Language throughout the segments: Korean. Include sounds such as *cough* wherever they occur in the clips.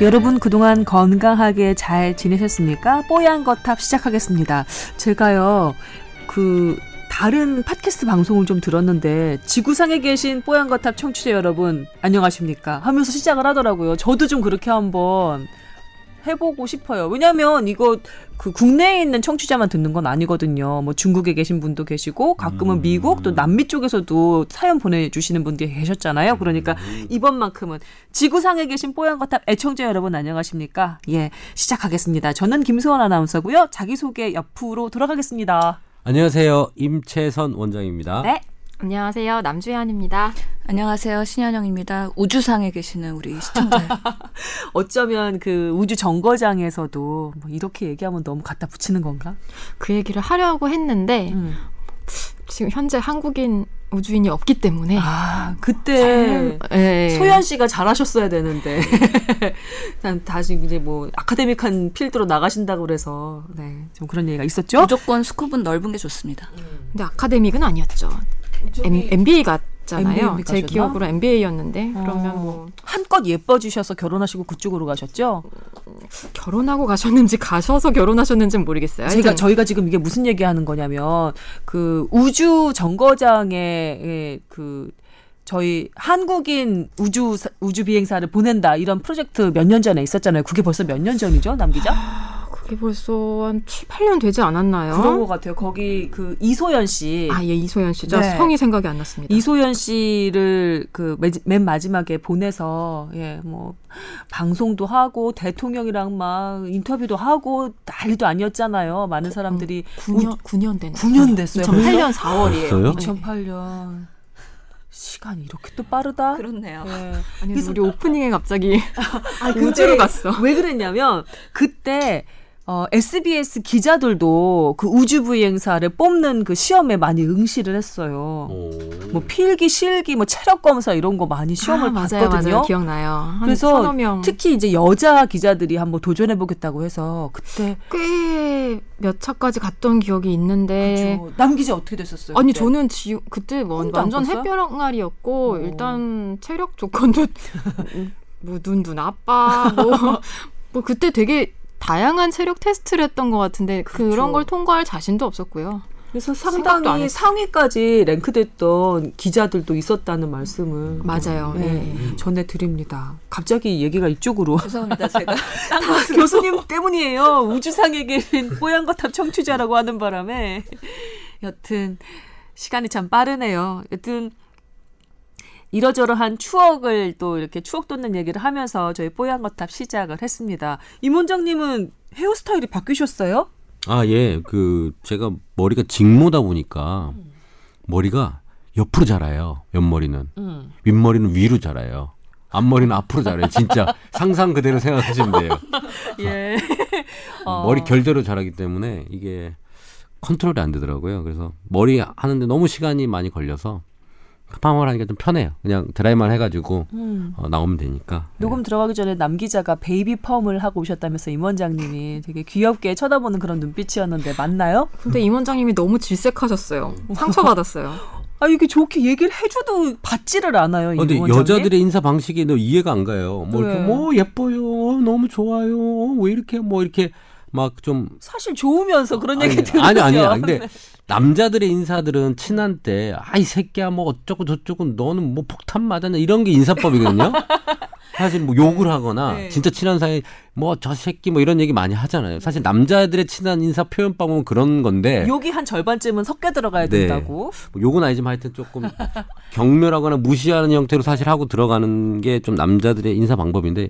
여러분 그동안 건강하게 잘 지내셨습니까? 뽀얀 거탑 시작하겠습니다. 제가요, 그, 다른 팟캐스트 방송을 좀 들었는데, 지구상에 계신 뽀얀 거탑 청취자 여러분, 안녕하십니까? 하면서 시작을 하더라고요. 저도 좀 그렇게 한번 해보고 싶어요. 왜냐면 이거 그 국내에 있는 청취자만 듣는 건 아니거든요. 뭐 중국에 계신 분도 계시고 가끔은 음. 미국 또 남미 쪽에서도 사연 보내주시는 분들이 계셨잖아요. 그러니까 이번만큼은 지구상에 계신 뽀얀 거탑 애청자 여러분 안녕하십니까? 예 시작하겠습니다. 저는 김수원 아나운서고요. 자기소개 옆으로 돌아가겠습니다. 안녕하세요. 임채선 원장입니다. 네. 안녕하세요. 남주현입니다. 안녕하세요. 신현영입니다. 우주상에 계시는 우리 시청자. *laughs* 어쩌면 그 우주 정거장에서도 뭐 이렇게 얘기하면 너무 갖다 붙이는 건가? 그 얘기를 하려고 했는데 음. 지금 현재 한국인 우주인이 없기 때문에 아 그때 예. 소연 씨가 잘하셨어야 되는데 *laughs* 난 다시 이제 뭐 아카데믹한 필드로 나가신다고 그래서 네 좀 그런 얘기가 있었죠. 무조건 스쿱은 넓은 게 좋습니다. 근데 아카데믹은 아니었죠. M, MBA 갔잖아요. MBA 제 가셨나? 기억으로 MBA였는데 어. 그러면 뭐 한껏 예뻐지셔서 결혼하시고 그쪽으로 가셨죠. 결혼하고 가셨는지 가셔서 결혼하셨는지는 모르겠어요. 제가 하여튼 저희가 지금 이게 무슨 얘기하는 거냐면 그 우주 정거장에 그 저희 한국인 우주 우주 비행사를 보낸다 이런 프로젝트 몇 년 전에 있었잖아요. 그게 벌써 몇 년 전이죠, 남 기자? *gasps* *gasps* 그게 벌써 한 7, 8년 되지 않았나요? 그런 것 같아요. 거기 그 이소연 씨. 아, 예, 이소연 씨죠. 네. 성이 생각이 안 났습니다. 이소연 씨를 그 맨 마지막에 보내서 예 뭐 방송도 하고 대통령이랑 막 인터뷰도 하고 난리도 아니었잖아요. 많은 사람들이 9년, 9년 된 9년 됐어요. 2008년 4월이에요. 벌써요? 2008년 시간이 이렇게 또 빠르다. 그렇네요. 예. 아니, 그래서- 우리 오프닝에 갑자기 아, 우주로 갔어. 왜 그랬냐면 그때 어, SBS 기자들도 그 우주 비행사를 뽑는 그 시험에 많이 응시를 했어요. 오. 뭐 필기, 실기, 뭐 체력 검사 이런 거 많이 시험을 아, 맞아요, 봤거든요. 맞아요. 기억나요. 한 그래서 서너 명. 특히 이제 여자 기자들이 한번 도전해 보겠다고 해서 그때 꽤 몇 차까지 갔던 기억이 있는데 그쵸. 남 기자 어떻게 됐었어요? 아니 그때? 저는 지, 그때 뭐 완전? 햇볕항아리였고 어. 일단 체력 조건도 *laughs* 뭐 눈도 나빠 뭐, *laughs* 뭐 그때 되게 다양한 체력 테스트를 했던 것 같은데 그 그렇죠. 런걸 통과할 자신도 없었고요. 그래서 상당히. 상위까지 랭크됐던 기자들도 있었다는 말씀을 맞아요. 네, 예. 전해드립니다. 갑자기 얘기가 이쪽으로 죄송합니다. 제가 *laughs* 다 교수님 때문이에요. 우주상에 계신 *laughs* 뽀얀 거탑 청취자라고 하는 바람에 여튼 시간이 참 빠르네요. 여튼 이러저러한 추억을 또 이렇게 추억 돋는 얘기를 하면서 저희 뽀얀 거탑 시작을 했습니다. 임원장님은 헤어스타일이 바뀌셨어요? 아, 예. 그 제가 머리가 직모다 보니까 머리가 옆으로 자라요. 옆머리는. 음. 윗머리는 위로 자라요. 앞머리는 앞으로 자라요. 진짜 상상 그대로 생각하시면 돼요. *laughs* 예. *laughs* 어. 머리 결대로 자라기 때문에 이게 컨트롤이 안 되더라고요. 그래서 머리 하는데 너무 시간이 많이 걸려서 perm을 하니까 좀 편해요. 그냥 드라이만 해가지고 음. 어, 나오면 되니까. 녹음 들어가기 전에 남 기자가 baby perm을 하고 오셨다면서 임 원장님이 되게 귀엽게 쳐다보는 그런 눈빛이었는데 맞나요? 근데 임 원장님이 너무 질색하셨어요. 상처받았어요. 아 이게 좋게 얘기를 해줘도 받지를 않아요. 어, 이 근데 원장님? 여자들의 인사 방식이 너 이해가 안 가요. 뭐 이렇게 네. 뭐 예뻐요, 너무 좋아요, 왜 이렇게 뭐 이렇게 막 좀 사실 좋으면서 그런 얘기 아니, 들으죠. 아니 아니야. 근데 *laughs* 남자들의 인사들은 친한 때 아이 새끼야 뭐 어쩌고 저쩌고 너는 뭐 폭탄 맞았냐 이런 게 인사법이거든요. *laughs* 사실 뭐 욕을 하거나 네. 진짜 친한 사이 뭐 저 새끼 뭐 이런 얘기 많이 하잖아요. 사실 남자들의 친한 인사 표현법은 그런 건데 욕이 한 절반쯤은 섞여 들어가야 네. 된다고. 뭐 욕은 아니지만 하여튼 조금 *laughs* 경멸하거나 무시하는 형태로 사실 하고 들어가는 게 좀 남자들의 인사 방법인데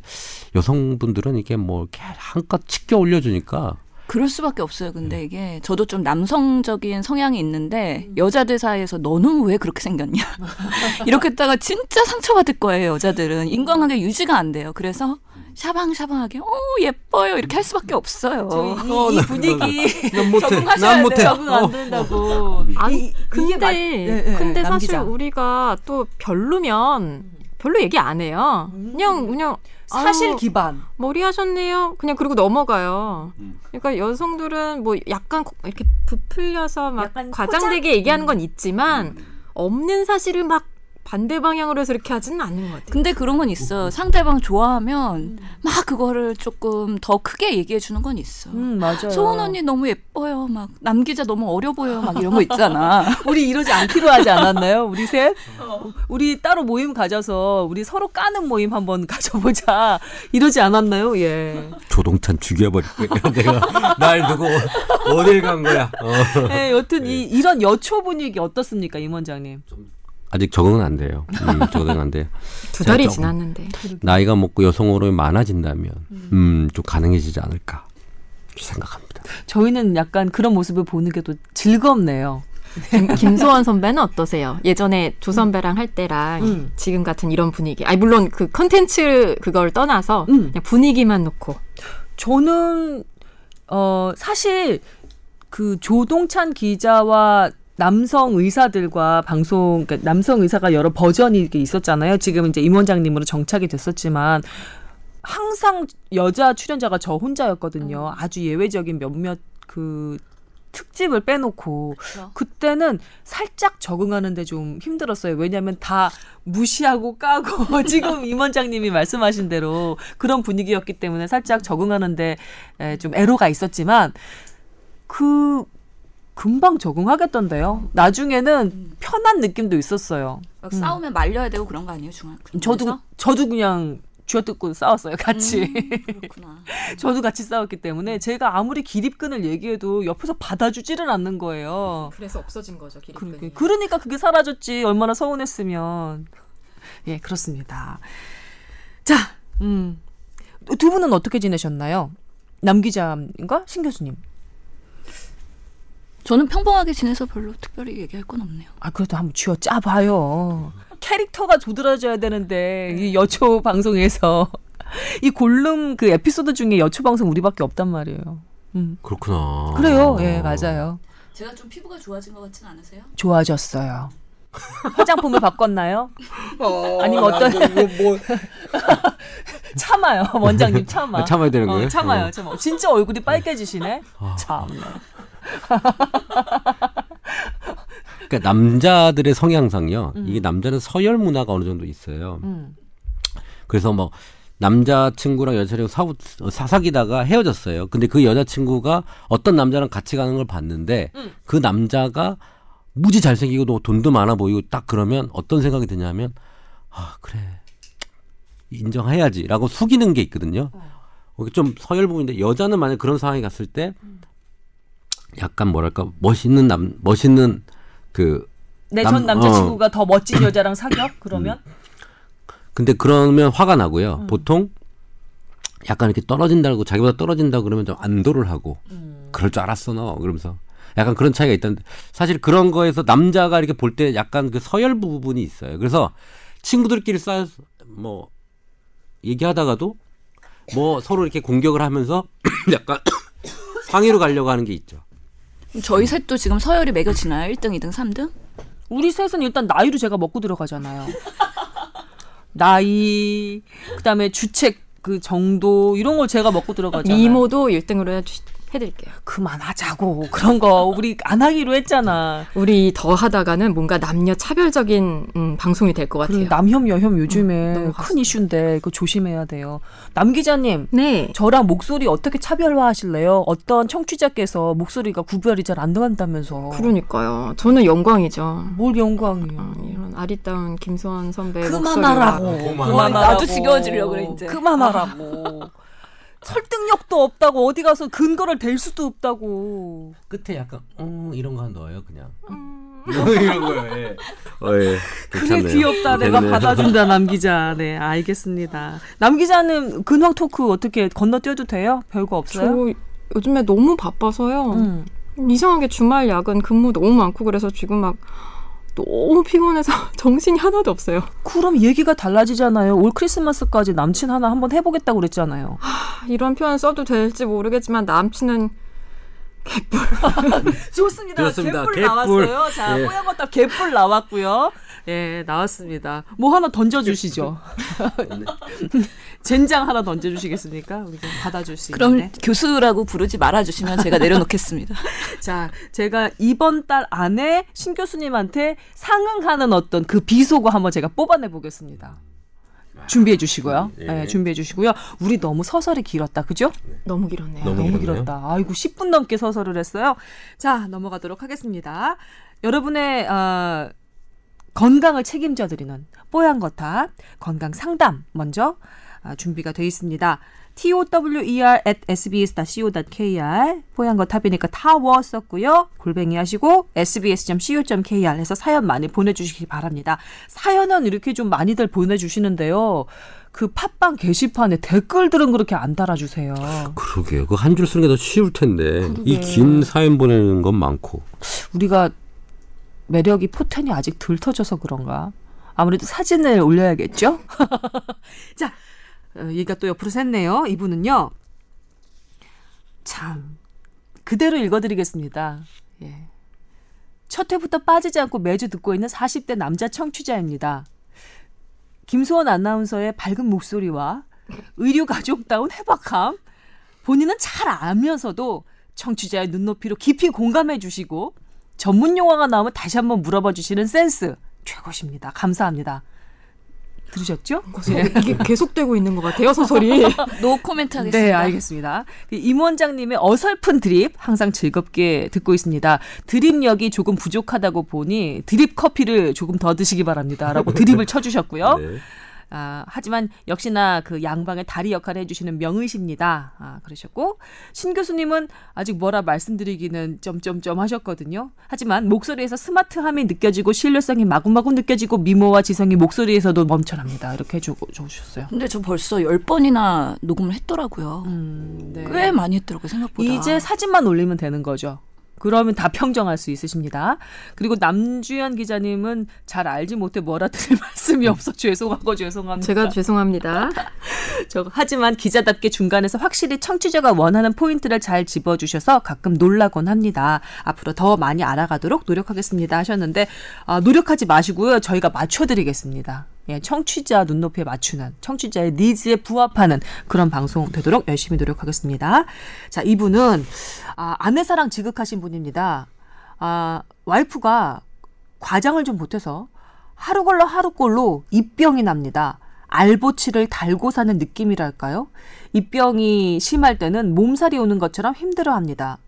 여성분들은 이게 뭐 이렇게 한껏 치켜 올려주니까 그럴 수밖에 없어요. 근데 이게 저도 좀 남성적인 성향이 있는데 여자들 사이에서 너는 왜 그렇게 생겼냐 *laughs* 이렇게 했다가 진짜 상처받을 거예요. 여자들은 인간관계 유지가 안 돼요. 그래서 샤방샤방하게 어 예뻐요 이렇게 할 수밖에 없어요. 저 이, 어, 이 나- 분위기 *laughs* 난 못해, 적응하셔야 난 못해. 적응 안 어. 된다고. 아니, 근데 맞- 네, 네, 근데 남 사실 기자. 우리가 또 별로면 별로 얘기 안 해요. 음. 그냥 그냥 사실 아유, 기반. 머리 하셨네요. 그냥 그러고 넘어가요. 음. 그러니까 여성들은 뭐 약간 코- 이렇게 부풀려서 막 과장되게 포장? 얘기하는 음. 건 있지만 없는 사실을 막 반대 방향으로 해서 이렇게 하지는 않는 것 같아요. 근데 그런 건 있어. 상대방 좋아하면 막 그거를 조금 더 크게 얘기해 주는 건 있어. 음, 맞아요. 소은 언니 너무 예뻐요. 막 남기자 너무 어려 보여. 막 이런 거 있잖아. *laughs* 우리 이러지 않기로 하지 않았나요? 우리 셋? 우리 따로 모임 가져서 우리 서로 까는 모임 한번 *laughs* 가져보자. 이러지 않았나요? 예. 조동찬 죽여버릴 거야. *laughs* 내가 날 두고 어딜 간 거야. 어. 예, 여튼 이 이런 여초 분위기 어떻습니까, 임 원장님? 아직 적응은 안 돼요. 음, *laughs* 적응 안 돼요. 두 달이 지났는데. 나이가 먹고 여성 호르몬이 많아진다면 음, 좀 가능해지지 않을까 생각합니다. 저희는 약간 그런 모습을 보는 게 또 즐겁네요. 김, 김소원 선배는 어떠세요? 예전에 조 선배랑 할 때랑 음. 지금 같은 이런 분위기. 아니 물론 그 컨텐츠 그걸 떠나서 음. 그냥 분위기만 놓고 저는 어 사실 그 조동찬 기자와 남성 의사들과 방송 그러니까 남성 의사가 여러 버전이 있었잖아요. 지금 이제 임 원장님으로 정착이 됐었지만 항상 여자 출연자가 저 혼자였거든요. 아주 예외적인 몇몇 그 특집을 빼놓고 그렇죠. 그때는 살짝 적응하는데 좀 힘들었어요. 왜냐하면 다 무시하고 까고 *laughs* 지금 임 원장님이 말씀하신 대로 그런 분위기였기 때문에 살짝 적응하는데 에, 좀 애로가 있었지만 그 금방 적응하겠던데요. 나중에는 편한 느낌도 있었어요. 막 싸우면 말려야 되고 그런 거 아니에요, 중앙? 저도 저도 그냥 쥐어뜯고 싸웠어요. 같이. 음, 그렇구나. *laughs* 저도 같이 싸웠기 때문에 제가 아무리 기립근을 얘기해도 옆에서 받아주지를 않는 거예요. 그래서 없어진 거죠 그, 그러니까 그게 사라졌지. 얼마나 서운했으면. 예, 그렇습니다. 자, 음. 두 분은 어떻게 지내셨나요? 남 기자님과 신 교수님. 저는 평범하게 지내서 별로 특별히 얘기할 건 없네요. 아, 그래도 한번 쥐어 짜봐요. 캐릭터가 조드러져야 되는데, 이 여초 *laughs* 방송에서. 이 골룸 그 에피소드 중에 여초 방송 우리밖에 없단 말이에요. 음. 그렇구나. 그래요. 예, 맞아요. 제가 좀 피부가 좋아진 것 같진 않으세요? 좋아졌어요. 화장품을 바꿨나요? 아니면 어떤 *laughs* 참아요, 원장님 참아. 아, 참아야 되는 어, 거예요? 참아요, 어. 참아. 진짜 얼굴이 빨개지시네. 아. 참. 그러니까 남자들의 성향상요. 이게 남자는 서열 문화가 어느 정도 있어요. 음. 그래서 뭐 남자 친구랑 여자 친구 사우 사사기다가 헤어졌어요. 근데 그 여자 친구가 어떤 남자랑 같이 가는 걸 봤는데 음. 그 남자가 무지 잘생기고 또 돈도 많아 보이고 딱 그러면 어떤 생각이 드냐면 아 그래 인정해야지라고 숙이는 게 있거든요. 어, 좀 서열 부분인데 여자는 만약 그런 상황이 갔을 때 약간 뭐랄까 멋있는 남 멋있는 그내 남- 전 남자친구가 더 멋진 *clears throat* 여자랑 사겨? 그러면? 근데 그러면 화가 나고요. 음. 보통 약간 이렇게 떨어진다고 자기보다 떨어진다 그러면 좀 안도를 하고 음. 그럴 줄 알았어 너 그러면서 약간 그런 차이가 있던데 사실 그런 거에서 남자가 이렇게 볼 때 약간 그 서열 부분이 있어요. 그래서 친구들끼리 쌓여서 뭐 얘기하다가도 뭐 서로 이렇게 공격을 하면서 *clears throat* 약간 *clears throat* 상위로 가려고 하는 게 있죠. 저희 셋도 지금 서열이 매겨지나요? 1등, 2등, 3등? 우리 셋은 일단 나이로 제가 먹고 들어가잖아요. *laughs* 나이, 그다음에 주책 그 정도 이런 걸 제가 먹고 들어가잖아요. 미모도 1등으로 해주, 해드릴게요. 그만하자고 그런 거 우리 안 하기로 했잖아. 우리 더 하다가는 뭔가 남녀 차별적인 음, 방송이 될 것 같아요. 남혐 여혐 요즘에 너무 큰. 이슈인데 그거 조심해야 돼요. 남 기자님. 네. 저랑 목소리 어떻게 차별화하실래요? 어떤 청취자께서 목소리가 구별이 잘안 된다면서. 그러니까요. 저는 영광이죠. 뭘 영광이에요. 어, 이런 아리따운 김소환 선배 그만하라고. 목소리가 그만. 나도 지겨워지려고 그래, 이제. 그만하라고. 설득력도 없다고 어디 가서 근거를 댈 수도 없다고. 끝에 약간 음 이런 거 넣어요 그냥. *laughs* 이런 거요. 예. 어, 예. 그게. 귀엽다. 내가. 받아준다 남 기자. 네 알겠습니다. 남 기자는 근황 토크 어떻게 건너뛰어도 돼요? 별거 없어요? 저 요즘에 너무 바빠서요. 음. 이상하게 주말 야근 근무 너무 많고 그래서 지금 막 너무 피곤해서 *laughs* 정신이 하나도 없어요. 그럼 얘기가 달라지잖아요. 올 크리스마스까지 남친 하나 한번 해보겠다고 그랬잖아요. 아, 이런 표현 써도 될지 모르겠지만 남친은 *laughs* 좋습니다. 좋습니다. 개뿔 개뿔. 나왔어요. 자, 예. 뽀얀거탑 개뿔 나왔고요. 예, 나왔습니다. 뭐 하나 던져주시죠. *laughs* 젠장 하나 던져주시겠습니까? 우리 좀 받아줄 수 그럼 있는데. 교수라고 부르지 말아주시면 제가 *laughs* 내려놓겠습니다. 자, 제가 이번 달 안에 신 교수님한테 상응하는 어떤 그 비속어 한번 제가 뽑아내 보겠습니다. 준비해 주시고요. 예. 네, 준비해 주시고요. 우리 너무 서설이 길었다. 그죠? 너무 길었네요. 너무 너무. 길었다. 아이고 10분 넘게 서설을 했어요. 자 넘어가도록 하겠습니다. 여러분의 어, 건강을 책임져 드리는 뽀얀 거탑 건강 상담 먼저 아, 준비가 돼 있습니다. tower at sbs.co.kr 뽀얀 거 탑이니까 타워 썼고요. 골뱅이 하시고 sbs.co.kr 해서 사연 많이 보내주시기 바랍니다. 사연은 이렇게 좀 많이들 보내주시는데요. 그 팟빵 게시판에 댓글들은 그렇게 안 달아주세요. 그러게요. 그 한 줄 쓰는 게 더 쉬울 텐데. 이 긴 사연 보내는 건 많고. 우리가 매력이 포텐이 아직 덜 터져서 그런가? 아무래도 사진을 올려야겠죠? *laughs* 자, 어, 얘기가 또 옆으로 샜네요. 이분은요. 참, 그대로 읽어드리겠습니다. 예. 첫 회부터 빠지지 않고 매주 듣고 있는 40대 남자 청취자입니다. 김수원 아나운서의 밝은 목소리와 의료 가족다운 해박함, 본인은 잘 알면서도 청취자의 눈높이로 깊이 공감해 주시고 전문 용어가 나오면 다시 한번 물어봐 주시는 센스 최고십니다. 감사합니다. 들으셨죠? 예. 이게 계속되고 있는 것 같아요 소설이. *laughs* 노 코멘트 하겠습니다. 네, 알겠습니다. 임 원장님의 어설픈 드립 항상 즐겁게 듣고 있습니다. 드립력이 조금 부족하다고 보니 드립 커피를 조금 더 드시기 바랍니다 라고 드립을 쳐주셨고요. 네. 아, 하지만 역시나 그 양방의 다리 역할을 해주시는 명의십니다. 아, 그러셨고 신 교수님은 아직 뭐라 말씀드리기는 점점점 하셨거든요. 하지만 목소리에서 스마트함이 느껴지고 신뢰성이 마구마구 느껴지고 미모와 지성이 목소리에서도 넘쳐납니다. 이렇게 해주고 주셨어요. 근데 저 벌써 열 번이나 녹음을 했더라고요. 음, 네. 꽤 많이 했더라고요 생각보다. 이제 사진만 올리면 되는 거죠. 그러면 다 평정할 수 있으십니다. 그리고 남주현 기자님은 잘 알지 못해 뭐라 드릴 *laughs* 말씀이 없어 죄송하고 죄송합니다. 제가 죄송합니다. *laughs* 저 하지만 기자답게 중간에서 확실히 청취자가 원하는 포인트를 잘 집어주셔서 가끔 놀라곤 합니다. 앞으로 더 많이 알아가도록 노력하겠습니다 하셨는데 아, 노력하지 마시고요. 저희가 맞춰드리겠습니다. 예, 청취자 눈높이에 맞추는 청취자의 니즈에 부합하는 그런 방송 되도록 열심히 노력하겠습니다. 자 이분은 아, 아내 사랑 지극하신 분입니다. 아, 와이프가 과장을 좀 보태서 하루 걸러 하루 꼴로 입병이 납니다. 알보치를 달고 사는 느낌이랄까요? 입병이 심할 때는 몸살이 오는 것처럼 힘들어 합니다.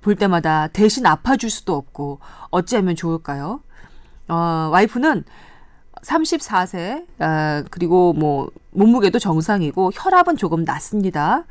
볼 때마다 대신 아파줄 수도 없고 어찌하면 좋을까요? 어, 와이프는 34세 아, 그리고 뭐 몸무게도 정상이고 혈압은 조금 낮습니다.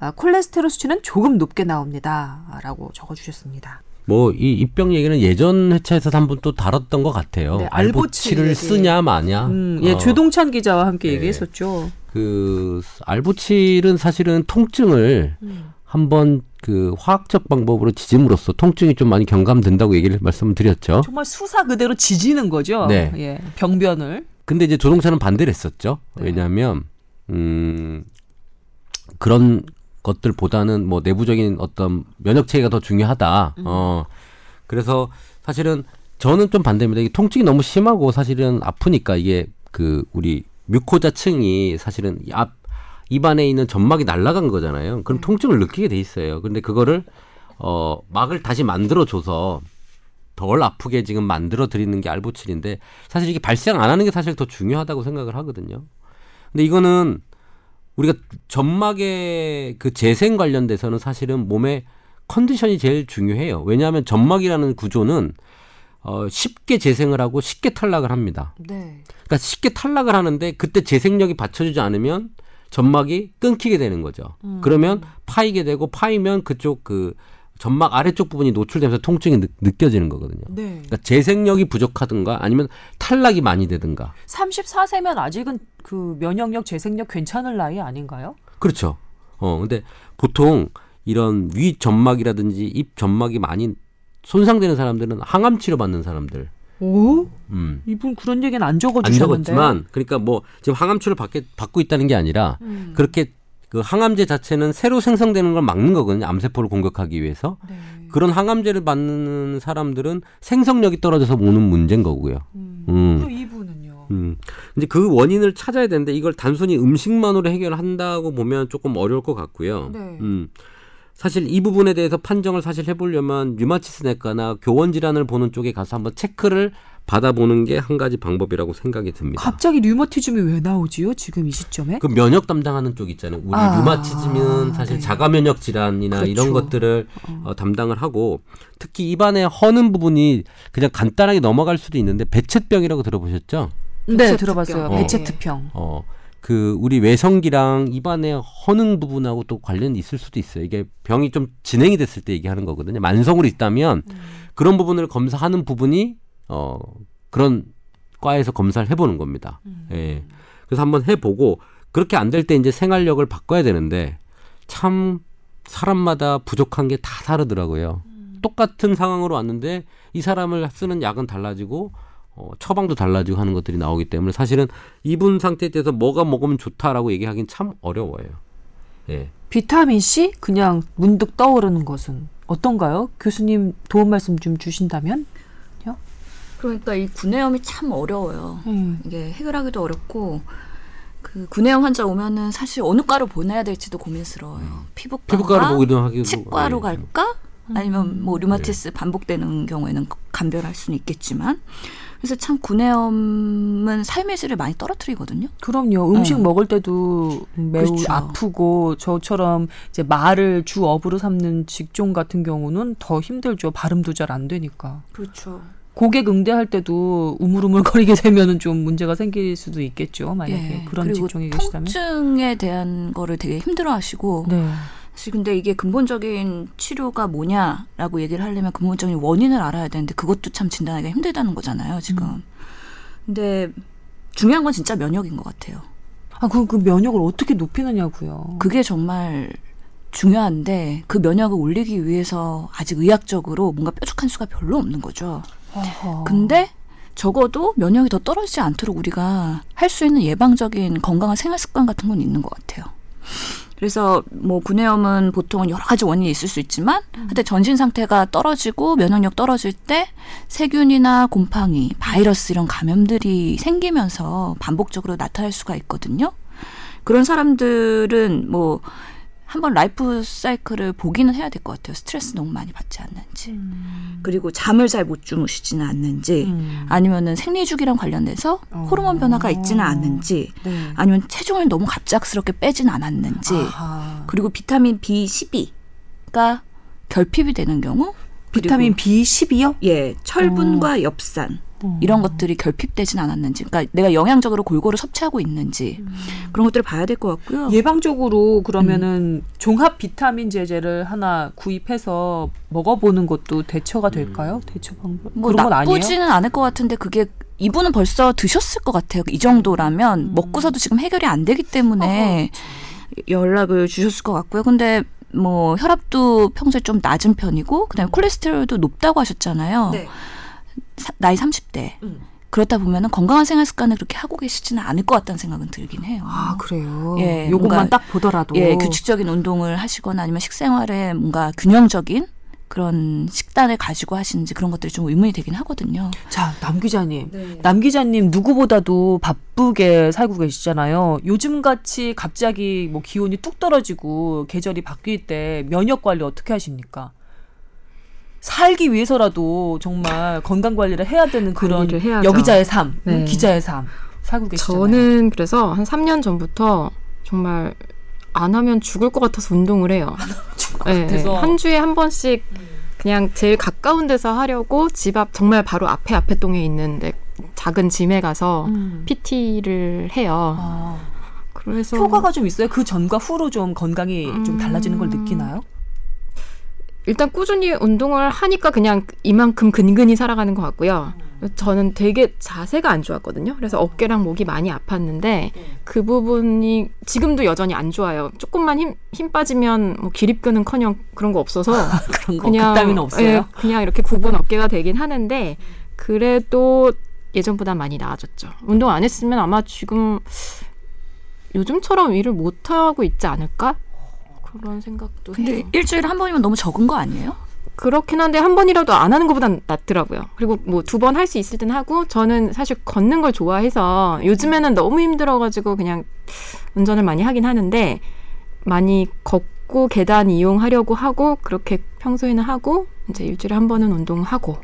아, 콜레스테롤 수치는 조금 높게 나옵니다.라고 적어주셨습니다. 뭐 이 입병 얘기는 예전 회차에서 한 번 또 다뤘던 것 같아요. 네, 알보치 알보치를 얘기. 쓰냐 마냐. 음, 예, 어, 최동찬 기자와 함께 네. 얘기했었죠. 그 알보칠은 사실은 통증을 음. 한번 그 화학적 방법으로 지짐으로써 통증이 좀 많이 경감된다고 얘기를 말씀을 드렸죠. 정말 수사 그대로 지지는 거죠. 네. 예, 병변을. 근데 이제 조동차는 반대를 했었죠. 네. 왜냐하면 음 그런 것들보다는 뭐 내부적인 어떤 면역 체계가 더 중요하다. 음. 어 그래서 사실은 저는 좀 반대입니다. 이게 통증이 너무 심하고 사실은 아프니까 이게 그 우리 뮤코자층이 사실은 이앞 입안에 있는 점막이 날아간 거잖아요. 네. 그럼 통증을 느끼게 돼 있어요. 근데 그거를 어 막을 다시 만들어 줘서 덜 아프게 지금 만들어 드리는 게 알보칠인데 사실 이게 발생 안 하는 게 사실 더 중요하다고 생각을 하거든요. 근데 이거는 우리가 점막의 그 재생 관련돼서는 사실은 몸의 컨디션이 제일 중요해요. 왜냐하면 점막이라는 구조는 어 쉽게 재생을 하고 쉽게 탈락을 합니다. 네. 그러니까 쉽게 탈락을 하는데 그때 재생력이 받쳐주지 않으면 점막이 끊기게 되는 거죠. 음. 그러면 파이게 되고 파이면 그쪽 그 점막 아래쪽 부분이 노출되면서 통증이 느, 느껴지는 거거든요. 네. 그러니까 재생력이 부족하든가 아니면 탈락이 많이 되든가. 34세면 아직은 그 면역력, 재생력 괜찮을 나이 아닌가요? 그렇죠. 어 근데 보통 이런 위 점막이라든지 입 점막이 많이 손상되는 사람들은 항암 치료 받는 사람들. 오? 음. 이분 그런 얘기는 안 적어 안 주셨는데. 적었지만 그러니까 뭐 지금 항암 치료를 받게, 받고 있다는 게 아니라 음. 그렇게 그 항암제 자체는 새로 생성되는 걸 막는 거거든요. 암세포를 공격하기 위해서. 네. 그런 항암제를 받는 사람들은 생성력이 떨어져서 오는 문제인 거고요. 음. 음. 그럼 이분은요. 음. 이제 그 원인을 찾아야 되는데 이걸 단순히 음식만으로 해결한다고 보면 조금 어려울 것 같고요. 네. 음. 사실 이 부분에 대해서 판정을 사실 해보려면 류마티스 내과나 교원 질환을 보는 쪽에 가서 한번 체크를 받아보는 게 한 가지 방법이라고 생각이 듭니다. 갑자기 류머티즘이 왜 나오지요? 지금 이 시점에? 그 면역 담당하는 쪽 있잖아요. 우리 아, 류마티즘은 사실 네. 자가 면역 질환이나 그렇죠. 이런 것들을 어, 담당을 하고 특히 입안에 허는 부분이 그냥 간단하게 넘어갈 수도 있는데 배쳇병이라고 들어보셨죠? 네, 배체특병. 들어봤어요. 어. 배체특평. 어, 그 우리 외성기랑 입안의 허능 부분하고 또 관련이 있을 수도 있어요. 이게 병이 좀 진행이 됐을 때 얘기하는 거거든요. 만성으로 있다면 그런 부분을 검사하는 부분이 어 그런 과에서 검사를 해보는 겁니다. 예. 그래서 한번 해보고 그렇게 안 될 때 이제 생활력을 바꿔야 되는데 참 사람마다 부족한 게 다 다르더라고요. 똑같은 상황으로 왔는데 이 사람을 쓰는 약은 달라지고 어, 처방도 달라지고 하는 것들이 나오기 때문에 사실은 이분 상태에 대해서 뭐가 먹으면 좋다라고 얘기하기는 참 어려워요. 예. 비타민 C 그냥 문득 떠오르는 것은 어떤가요? 교수님 도움 말씀 좀 주신다면? 그러니까 이 구내염이 참 어려워요. 음. 이게 해결하기도 어렵고 그 구내염 환자 오면은 사실 어느 과로 보내야 될지도 고민스러워요. 피부과, 피부과로 보기도 하기도 치과로 예. 갈까? 아니면 뭐 류마티스 반복되는 경우에는 간별할 수는 있겠지만 그래서 참 구내염은 삶의 질을 많이 떨어뜨리거든요. 그럼요. 음식 어. 먹을 때도 매우 그렇죠. 아프고 저처럼 이제 말을 주 업으로 삼는 직종 같은 경우는 더 힘들죠. 발음도 잘 안 되니까. 그렇죠. 고객 응대할 때도 우물우물거리게 *laughs* 되면은 좀 문제가 생길 수도 있겠죠. 만약에 예. 그런 직종에 계시다면. 통증에 대한 거를 되게 힘들어하시고 네. 사실 근데 이게 근본적인 치료가 뭐냐라고 얘기를 하려면 근본적인 원인을 알아야 되는데 그것도 참 진단하기가 힘들다는 거잖아요 지금. 음. 근데 중요한 건 진짜 면역인 것 같아요. 아, 그, 그 면역을 어떻게 높이느냐고요. 그게 정말 중요한데 그 면역을 올리기 위해서 아직 의학적으로 뭔가 뾰족한 수가 별로 없는 거죠. 어허. 근데 적어도 면역이 더 떨어지지 않도록 우리가 할 수 있는 예방적인 건강한 생활 습관 같은 건 있는 것 같아요. 그래서 뭐 구내염은 보통은 여러 가지 원인이 있을 수 있지만 하여튼 전신 상태가 떨어지고 면역력 떨어질 때 세균이나 곰팡이, 바이러스 이런 감염들이 생기면서 반복적으로 나타날 수가 있거든요. 그런 사람들은 뭐 한번 라이프 사이클을 보기는 해야 될 것 같아요. 스트레스 너무 많이 받지 않는지. 그리고 잠을 잘 못 주무시지는 않는지. 음. 아니면은 생리주기랑 관련돼서 어. 호르몬 변화가 있지는 않는지. 네. 아니면 체중을 너무 갑작스럽게 빼진 않았는지. 아하. 그리고 비타민 B12가 결핍이 되는 경우. 비타민 B12요? 예, 철분과 엽산 어. 이런 것들이 결핍되진 않았는지, 그러니까 내가 영양적으로 골고루 섭취하고 있는지 그런 것들을 봐야 될 것 같고요. 예방적으로 그러면은 종합 비타민 제제를 하나 구입해서 먹어보는 것도 대처가 될까요? 대처 방법 뭐 그런 건 아니에요? 나쁘지는 않을 것 같은데 그게 이분은 벌써 드셨을 것 같아요. 이 정도라면 먹고서도 지금 해결이 안 되기 때문에 연락을 주셨을 것 같고요. 근데 뭐 혈압도 평소에 좀 낮은 편이고 그다음에 콜레스테롤도 높다고 하셨잖아요. 사- 나이 30대. 음. 그렇다 보면은 건강한 생활 습관을 그렇게 하고 계시지는 않을 것 같다는 생각은 들긴 해요. 아 그래요. 예, 요것만 뭔가- 딱 보더라도 예, 규칙적인 운동을 하시거나 아니면 식생활에 뭔가 균형적인 그런 식단을 가지고 하시는지 그런 것들이 좀 의문이 되긴 하거든요. 자, 남 기자님. 네. 남 기자님 누구보다도 바쁘게 살고 계시잖아요. 요즘 같이 갑자기 뭐 기온이 뚝 떨어지고 계절이 바뀔 때 면역 관리 어떻게 하십니까? 살기 위해서라도 정말 건강 관리를 해야 되는 그런. 여기자의 삶, 네. 기자의 삶 살고 계시잖아요. 저는 그래서 한 3년 전부터 정말 안 하면 죽을 것 같아서 운동을 해요. 네. 한 주에 한 번씩 그냥 제일 가까운 데서 하려고 집 앞 정말 바로 앞에 앞에 동에 있는 데 작은 짐에 가서 음. PT를 해요. 아, 그래서 효과가 좀 있어요. 그 전과 후로 좀 건강이 좀 달라지는 걸 음. 느끼나요? 일단 꾸준히 운동을 하니까 그냥 이만큼 근근히 살아가는 것 같고요. 저는 되게 자세가 안 좋았거든요. 그래서 어깨랑 목이 많이 아팠는데 그 부분이 지금도 여전히 안 좋아요. 조금만 힘, 힘 빠지면 뭐 기립근은커녕 그런 거 없어서 *laughs* 그런 거 그냥 그따위는 없어요. 예, 그냥 이렇게 굽은 어깨가 되긴 하는데 그래도 예전보다 많이 나아졌죠. 운동 안 했으면 아마 지금 요즘처럼 일을 못 하고 있지 않을까? 그런 생각도 근데 해요. 일주일에 한 번이면 너무 적은 거 아니에요? 그렇긴 한데 한 번이라도 안 하는 것보단 낫더라고요. 그리고 뭐 두 번 할 수 있을 땐 하고 저는 사실 걷는 걸 좋아해서 요즘에는 너무 힘들어가지고 그냥 운전을 많이 하긴 하는데 많이 걷고 계단 이용하려고 하고 그렇게 평소에는 하고 이제 일주일에 한 번은 운동하고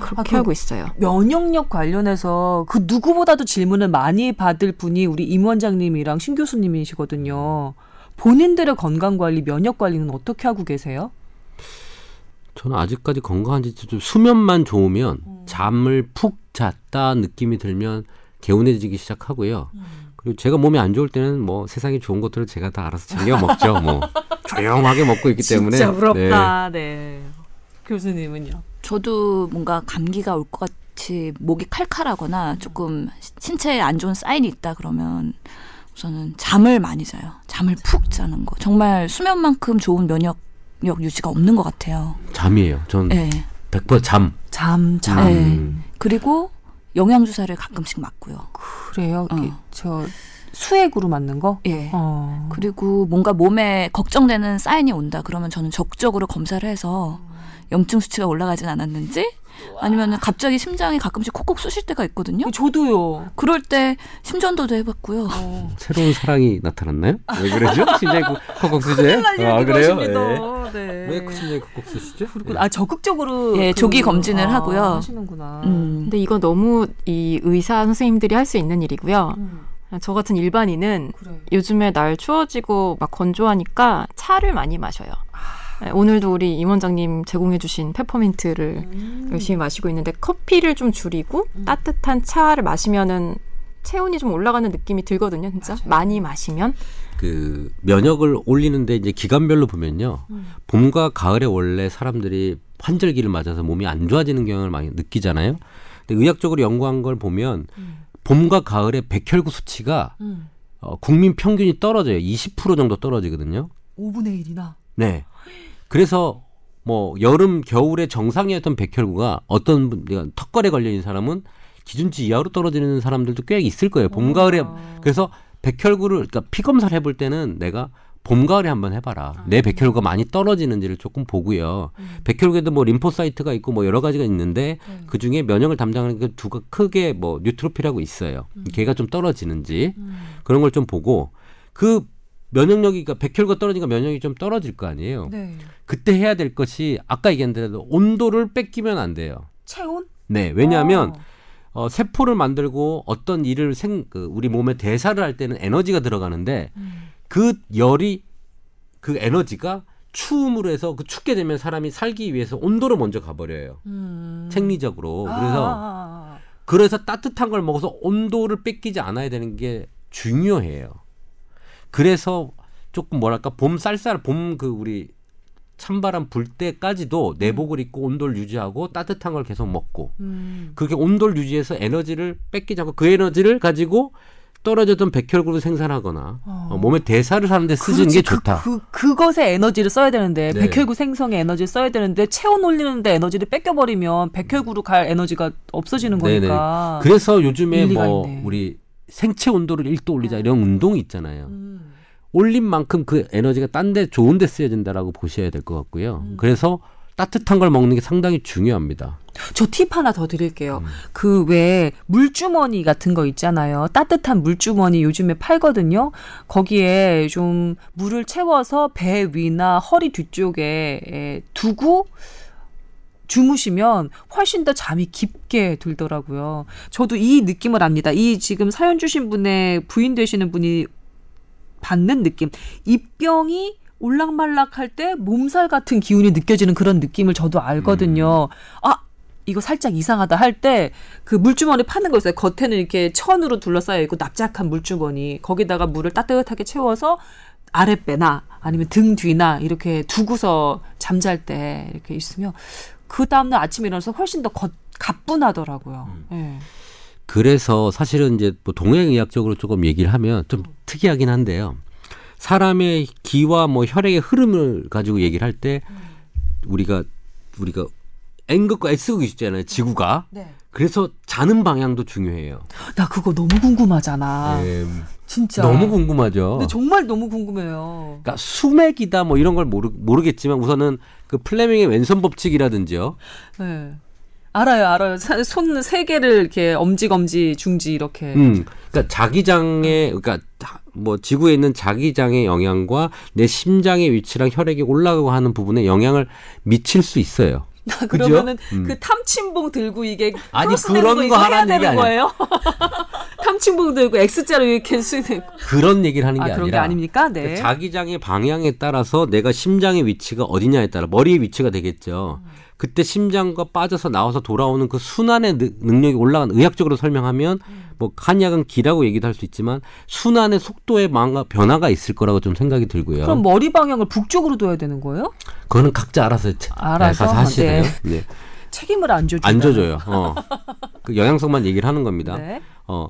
그렇게 아, 그- 하고 있어요. 면역력 관련해서 그 누구보다도 질문을 많이 받을 분이 우리 임 원장님이랑 신 교수님이시거든요. 본인들의 건강 관리, 면역 관리는 어떻게 하고 계세요? 저는 아직까지 건강한지 좀 수면만 좋으면 음. 잠을 푹 잤다 느낌이 들면 개운해지기 시작하고요. 음. 그리고 제가 몸이 안 좋을 때는 뭐 세상에 좋은 것들을 제가 다 알아서 챙겨 먹죠. 뭐 *laughs* 조용하게 먹고 있기 때문에 진짜 네. 부럽다. 네. 교수님은요? 저도 뭔가 감기가 올 것 같이 목이 칼칼하거나 조금 시- 신체에 안 좋은 사인이 있다 그러면 우선은 잠을 많이 자요. 잠을 푹 자는 거. 정말 수면만큼 좋은 면역력 유지가 없는 것 같아요. 잠이에요. 전 네. 100% 잠. 잠, 잠. 네. 음. 그리고 영양 주사를 가끔씩 맞고요. 그래요? 어. 저 수액으로 맞는 거? 예. 어. 그리고 뭔가 몸에 걱정되는 사인이 온다 그러면 저는 적극적으로 검사를 해서 염증 수치가 올라가진 않았는지 아니면 갑자기 심장이 가끔씩 콕콕 쑤실 때가 있거든요. 저도요. 그럴 때 심전도도 해봤고요. 어. 새로운 사랑이 나타났나요? 왜 그러죠? 심장이 콕콕 쓰죠? 아 그래요? 네. 네. 왜 심장이 콕콕 쓰시죠? 네. 아 적극적으로 예, 그- 조기 검진을 하고요. 하시는구나. 음. 근데 이거 너무 이 의사 선생님들이 할 수 있는 일이고요. 음, 저 같은 일반인은 그래. 요즘에 날 추워지고 막 건조하니까 차를 많이 마셔요. 네, 오늘도 우리 임 원장님 제공해주신 페퍼민트를 음. 열심히 마시고 있는데 커피를 좀 줄이고 따뜻한 차를 마시면은 체온이 좀 올라가는 느낌이 들거든요, 진짜 많이 마시면. 그 면역을 올리는데 이제 기간별로 보면요. 음. 봄과 가을에 원래 사람들이 환절기를 맞아서 몸이 안 좋아지는 경향을 많이 느끼잖아요. 근데 의학적으로 연구한 걸 보면 봄과 가을에 백혈구 수치가 음. 어, 국민 평균이 떨어져요. 20% 정도 떨어지거든요. 5분의 1이나. 네. 그래서 뭐 여름 겨울에 정상이었던 백혈구가 어떤 턱걸에 걸려 있는 사람은 기준치 이하로 떨어지는 사람들도 꽤 있을 거예요. 봄 가을에 그래서 백혈구를 그러니까 피 검사를 해볼 때는 내가 봄 가을에 한번 해봐라. 내 백혈구가 많이 떨어지는지를 조금 보고요. 백혈구에도 뭐 림포사이트가 있고 뭐 여러 가지가 있는데 그 중에 면역을 담당하는 그 두가 크게 뭐 뉴트로필하고 있어요. 걔가 좀 떨어지는지 그런 걸 좀 보고 그 면역력이 그러니까 백혈구가 떨어지니까 면역이 좀 떨어질 거 아니에요. 네. 그때 해야 될 것이 아까 얘기했는데도 온도를 뺏기면 안 돼요. 체온? 네, 왜냐하면 어. 어, 세포를 만들고 어떤 일을 생, 그 우리 몸에 대사를 할 때는 에너지가 들어가는데 그 열이 그 에너지가 추움으로 해서 그 춥게 되면 사람이 살기 위해서 온도로 먼저 가버려요. 음. 생리적으로. 그래서 아. 그래서 따뜻한 걸 먹어서 온도를 뺏기지 않아야 되는 게 중요해요. 그래서 조금 뭐랄까 봄 쌀쌀 봄 그 우리 찬바람 불 때까지도 내복을 입고 온도를 유지하고 따뜻한 걸 계속 먹고 음. 그렇게 온도를 유지해서 에너지를 뺏기지 않고 그 에너지를 가지고 떨어졌던 백혈구를 생산하거나 어. 어, 몸의 대사를 하는데 쓰시는 그렇지. 게 좋다. 그, 그, 그것에 에너지를 써야 되는데 네. 백혈구 생성에 에너지를 써야 되는데 체온 올리는데 에너지를 뺏겨버리면 백혈구로 갈 에너지가 없어지는 네네. 거니까. 그래서 요즘에 뭐 있네. 우리 생체 온도를 1도 올리자 이런 운동이 있잖아요. 음. 올린 만큼 그 에너지가 딴 데 좋은 데 쓰여진다라고 보셔야 될 것 같고요. 음. 그래서 따뜻한 걸 먹는 게 상당히 중요합니다. 저 팁 하나 더 드릴게요. 음. 그왜 물주머니 같은 거 있잖아요. 따뜻한 물주머니 요즘에 팔거든요. 거기에 좀 물을 채워서 배 위나 허리 뒤쪽에 에, 두고 주무시면 훨씬 더 잠이 깊게 들더라고요. 저도 이 느낌을 압니다. 이 지금 사연 주신 분의 부인 되시는 분이 받는 느낌. 입병이 올락말락할 때 몸살 같은 기운이 느껴지는 그런 느낌을 저도 알거든요. 아, 이거 살짝 이상하다 할 때 그 물주머니 파는 거 있어요. 겉에는 이렇게 천으로 둘러싸여 있고 납작한 물주머니. 거기다가 물을 따뜻하게 채워서 아랫배나 아니면 등 뒤나 이렇게 두고서 잠잘 때 이렇게 있으면 그 다음날 아침에 일어나서 훨씬 더 겉, 가뿐하더라고요. 예. 그래서 사실은 이제 뭐 동양의학적으로 조금 얘기를 하면 좀 특이하긴 한데요. 사람의 기와 뭐 혈액의 흐름을 가지고 얘기를 할때 우리가 우리가 N극과 S극이 있잖아요. 지구가. 네. 그래서 자는 방향도 중요해요. 나 그거 너무 궁금하잖아. 예, 진짜. 너무 궁금하죠. 근데 정말 너무 궁금해요. 그러니까 수맥이다 뭐 이런 걸 모르, 모르겠지만 우선은 그 플레밍의 왼손 법칙이라든지요. 네. 알아요, 알아요. 손 세 개를 이렇게 엄지, 검지, 중지 이렇게. 음, 그러니까 자기장의 그러니까 다- 뭐 지구에 있는 자기장의 영향과 내 심장의 위치랑 혈액이 올라가고 하는 부분에 영향을 미칠 수 있어요. 그러면은 음. 그 탐침봉 들고 이게 아니, 그런 거 해야 하라는 아니야. 거예요? *laughs* 탐침봉 들고 X자로 이렇게 쓰는 그런 얘기를 하는 아게 그런 게 아 니라 아닙니까? 네. 그러니까 자기장의 방향에 따라서 내가 심장의 위치가 어디냐에 따라 머리의 위치가 되겠죠. 그때 심장과 빠져서 나와서 돌아오는 그 순환의 능- 능력이 올라간 의학적으로 설명하면 뭐 한약은 기라고 얘기도 할 수 있지만 순환의 속도에 망가 변화가 있을 거라고 좀 생각이 들고요. 그럼 머리 방향을 북쪽으로 둬야 되는 거예요? 그거는 각자 알아서 차- 알아서? 가서 하시래요. 네. 네. 책임을 안 져줘. 안 져줘요. 어. 그 영양성만 얘기를 하는 겁니다. 네. 어,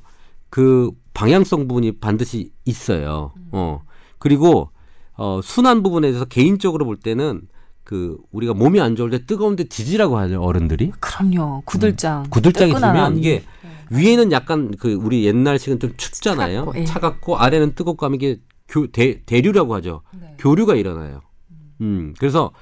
그 방향성 부분이 반드시 있어요. 어. 그리고 어, 순환 부분에 대해서 개인적으로 볼 때는 그 우리가 몸이 안 좋을 때 뜨거운데 지지라고 하죠 어른들이 그럼요. 구들장. 구들장이 뜨끈한 주면 안. 이게 위에는 약간 그 우리 옛날식은 좀 춥잖아요 차갑고, 예. 차갑고 아래는 뜨겁고 하면 이게 교, 대, 대류라고 하죠 네. 교류가 일어나요 음 그래서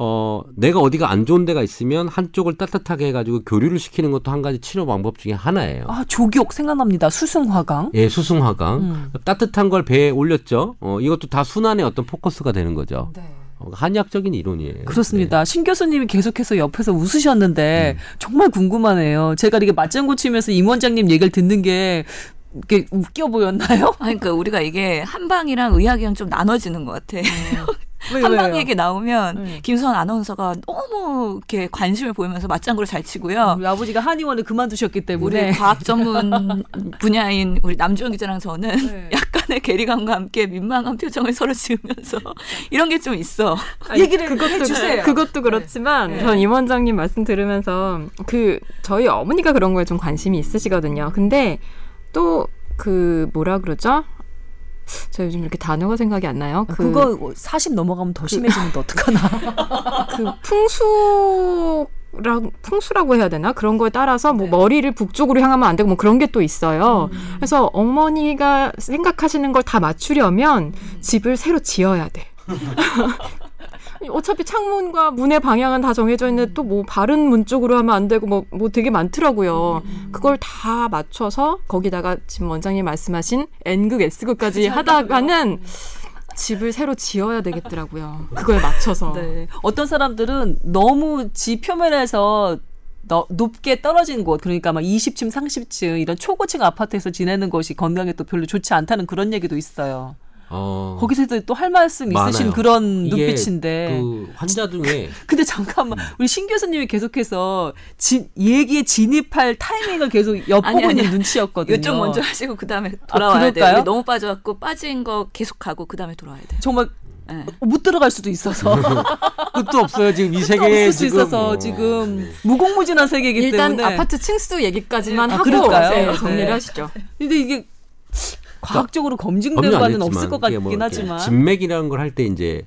어 내가 어디가 안 좋은 데가 있으면 한쪽을 따뜻하게 해가지고 교류를 시키는 것도 한 가지 치료 방법 중에 하나예요 아 조기옥 생각납니다. 수승화강. 예, 수승화강. 음. 따뜻한 걸 배에 올렸죠. 어, 이것도 다 순환의 어떤 포커스가 되는 거죠. 네. 어, 한의학적인 이론이에요. 그렇습니다. 신 교수님이 계속해서 옆에서 웃으셨는데 음. 정말 궁금하네요. 제가 이렇게 맞장구 치면서 임 원장님 얘기를 듣는 게 이게 웃겨 보였나요? 아니, 그러니까 우리가 이게 한방이랑 의학이랑 좀 나눠지는 것 같아. 왜, *laughs* 한방 왜요? 얘기 나오면 네. 김수환 아나운서가 너무 이렇게 관심을 보이면서 맞장구를 잘 치고요. 우리 아버지가 한의원을 그만두셨기 우리 때문에 과학 전문 *laughs* 분야인 우리 남주영 기자랑 저는 네. *laughs* 약간의 괴리감과 함께 민망한 표정을 서로 지으면서 *laughs* 이런 게 좀 있어. 얘기를 해주세요. 그것도 그렇지만 네. 전 임원장님 말씀 들으면서 그 저희 어머니가 그런 거에 좀 관심이 있으시거든요. 근데 또 그 뭐라 그러죠? 저 요즘 이렇게 단어가 생각이 안 나요. 그, 그거 40 넘어가면 더 심해지는데 어떡하나. *laughs* 그 풍수랑 풍수라고 해야 되나 그런 거에 따라서 뭐 네. 머리를 북쪽으로 향하면 안 되고 뭐 그런 게 또 있어요. 음. 그래서 어머니가 생각하시는 걸 다 맞추려면 집을 새로 지어야 돼. *laughs* 어차피 창문과 문의 방향은 다 정해져 있는데 또 뭐 바른 문 쪽으로 하면 안 되고 뭐, 뭐 되게 많더라고요. 그걸 다 맞춰서 거기다가 지금 원장님 말씀하신 N극, S극까지 하다가는 집을 새로 지어야 되겠더라고요. 그거에 맞춰서. 네. 어떤 사람들은 너무 지 표면에서 너- 높게 떨어진 곳, 그러니까 막 20층, 30층 이런 초고층 아파트에서 지내는 것이 건강에 또 별로 좋지 않다는 그런 얘기도 있어요. 어, 거기서도 또할 말씀 있으신 많아요. 그런 눈빛인데. 그 환자 중에 *laughs* 근데 잠깐만, 우리 신 교수님이 계속해서 진, 얘기에 진입할 타이밍을 계속 *laughs* 엿보고. 있는 눈치였거든요. 이쪽 먼저 하시고 그 다음에 아, 돌아와야 돼. 그럴까요? 우리 너무 빠져갖고 빠진 거 계속 가고 그 다음에 돌아와야 돼. 정말 네. 못 들어갈 수도 있어서 *laughs* 끝도 없어요. 지금 이 세계에 없을 수 지금 있어서 어, 지금 네. 무궁무진한 세계이기 일단 때문에 아파트 층수 얘기까지만 아, 하고 그럴까요? 네, 네. 정리를 하시죠. 근데 이게 과학적으로 검증된 바는 없을 것 이게 같긴 뭐 하지만 진맥이라는 걸 할 때 이제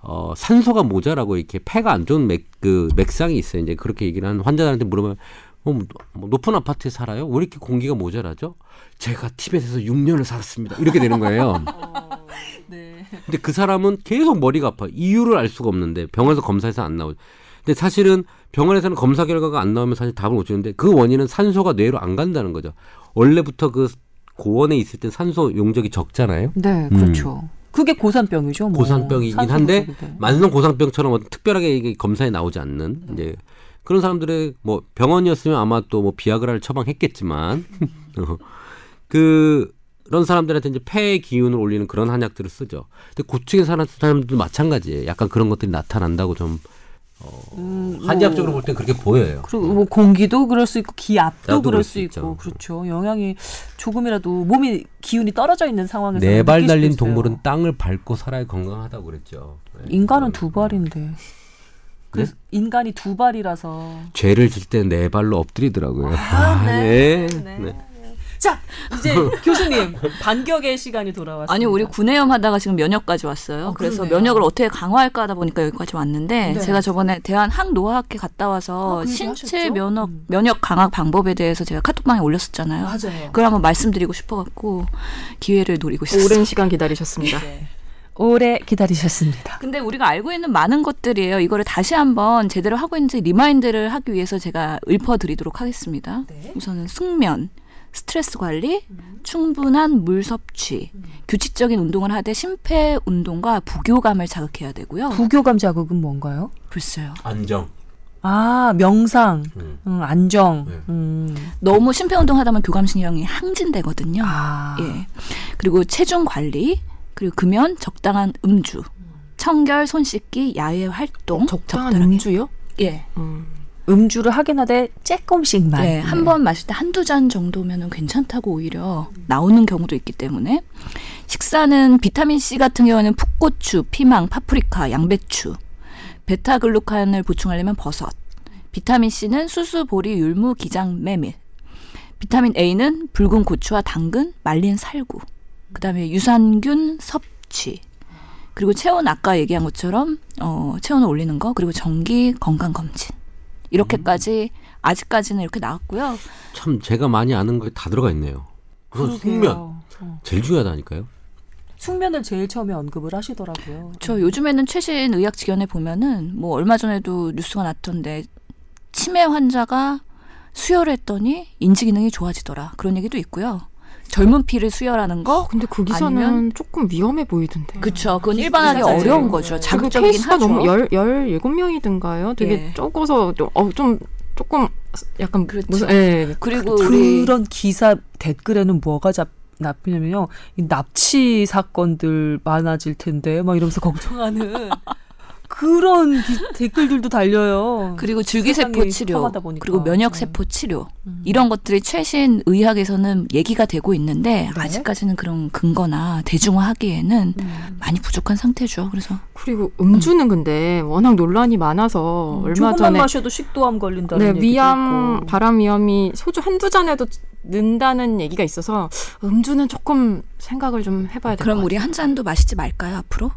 어, 산소가 모자라고 이렇게 폐가 안 좋은 맥, 그 맥상이 있어요. 이제 그렇게 얘기를 하는 환자들한테 물으면 어, 뭐 높은 아파트에 살아요? 왜 이렇게 공기가 모자라죠? 제가 티벳에서 6년을 살았습니다. 이렇게 되는 거예요. *laughs* 네. 근데 그 사람은 계속 머리가 아파. 이유를 알 수가 없는데 병원에서 검사해서 안 나오죠. 근데 사실은 병원에서는 검사 결과가 안 나오면 사실 답을 못 주는데 그 원인은 산소가 뇌로 안 간다는 거죠. 원래부터 그 고원에 있을 때 산소 용적이 적잖아요. 네, 그렇죠. 그게 고산병이죠. 뭐. 고산병이긴 한데 부족인데. 만성 고산병처럼 특별하게 이게 검사에 나오지 않는 이제 그런 사람들의 뭐 병원이었으면 아마 또 뭐 비아그라를 처방했겠지만 *laughs* 어, 그 그런 사람들한테 이제 폐의 기운을 올리는 그런 한약들을 쓰죠. 근데 고층에 사는 사람들도 마찬가지예요. 약간 그런 것들이 나타난다고 좀 음, 뭐, 한의학적으로 볼 땐 그렇게 보여요. 그리고 뭐 공기도 그럴 수 있고 기압도 그럴 수수 있죠. 있고 그렇죠. 영향이 조금이라도 몸이 기운이 떨어져 있는 상황에서 네 발 달린. 동물은 땅을 밟고 살아야 건강하다고 그랬죠. 네. 인간은 두 발인데. 그래서 네? 인간이 두 발이라서. 죄를 질 때 네 발로 엎드리더라고요. 아, 네. *laughs* 네. 네. 자, 이제 *laughs* 교수님 반격의 시간이 돌아왔습니다. 아니 우리 구내염 하다가 지금 면역까지 왔어요. 아, 그래서 그러네요. 면역을 어떻게 강화할까 하다 보니까 여기까지 왔는데 네. 제가 저번에 대한 항노화학회 갔다 와서 얘기 신체? 면역 음. 면역 강화 방법에 대해서 제가 카톡방에 올렸었잖아요. 맞아요. 그걸 한번 말씀드리고 싶어갖고 기회를 노리고 있었어요. 오랜 시간 기다리셨습니다. 네. 오래 기다리셨습니다. 근데 우리가 알고 있는 많은 것들이에요. 이거를 다시 한번 제대로 하고 있는지 remind를 하기 위해서 제가 읊어드리도록 하겠습니다. 네. 우선은 숙면, 스트레스 관리, 충분한 물 섭취, 규칙적인 운동을 하되 심폐 운동과 부교감을 자극해야 되고요. 부교감 자극은 뭔가요? 글쎄요. 안정. 아 명상, 음. 음, 안정. 네. 음. 너무 심폐 운동 하다 보면 교감신경이 항진되거든요. 아, 예. 그리고 체중 관리, 그리고 금연, 적당한 음주, 청결, 손 씻기, 야외 활동, 적당한 적절하게. 음주요? 예. 음. 음주를 하긴 하되 조금씩만. 네, 한 번 마실 때 한두 잔 정도면은 괜찮다고 오히려 나오는 경우도 있기 때문에 식사는 비타민 C 같은 경우는 풋고추, 피망, 파프리카, 양배추, 베타글루칸을 보충하려면 버섯, 비타민 C는 수수, 보리, 율무, 기장, 메밀, 비타민 A는 붉은 고추와 당근, 말린 살구, 그다음에 유산균 섭취. 그리고 체온 아까 얘기한 것처럼 어, 체온을 올리는 거 그리고 정기 건강 검진 이렇게까지 아직까지는 이렇게 나왔고요. 참 제가 많이 아는 거에 다 들어가 있네요. 그래서 숙면. 어. 제일 중요하다니까요. 숙면을 제일 처음에 언급을 하시더라고요. 저 요즘에는 최신 의학 지견에 보면은 뭐 얼마 전에도 뉴스가 났던데 치매 환자가 수혈을 했더니 인지 기능이 좋아지더라 그런 얘기도 있고요. 젊은 피를 수혈하는 거. 근데 그 기사는 아니면- 조금 위험해 보이던데. 그쵸. 그건 일반하기. 어려운 네. 거죠. 그리고 자극적이긴 케이스가 하죠. 너무 열, 열일곱 명이든가요. 되게 예. 적어서 좀, 어, 좀 조금 약간 그렇죠. 무슨 예. 그리고 우리 그런 기사 댓글에는 뭐가 잡 나쁘냐면요. 이 납치 사건들 많아질 텐데 막 이러면서 *laughs* 걱정하는 그런 기- 댓글들도 달려요. 그리고 줄기세포 치료. 그리고 면역세포 치료 음. 이런 것들이 최신 의학에서는 얘기가 되고 있는데 네. 아직까지는 그런 근거나 대중화하기에는 음. 많이 부족한 상태죠. 그래서 그리고 음주는 근데 워낙 논란이 많아서 얼마 음, 조금만 전에 마셔도 식도암 걸린다는 네, 얘기도 위암, 있고. 바람 위험이 소주 한두 잔에도 는다는 얘기가 있어서 음주는 조금 생각을 좀 해봐야 될것 그럼 같아요. 우리 한 잔도 마시지 말까요 앞으로?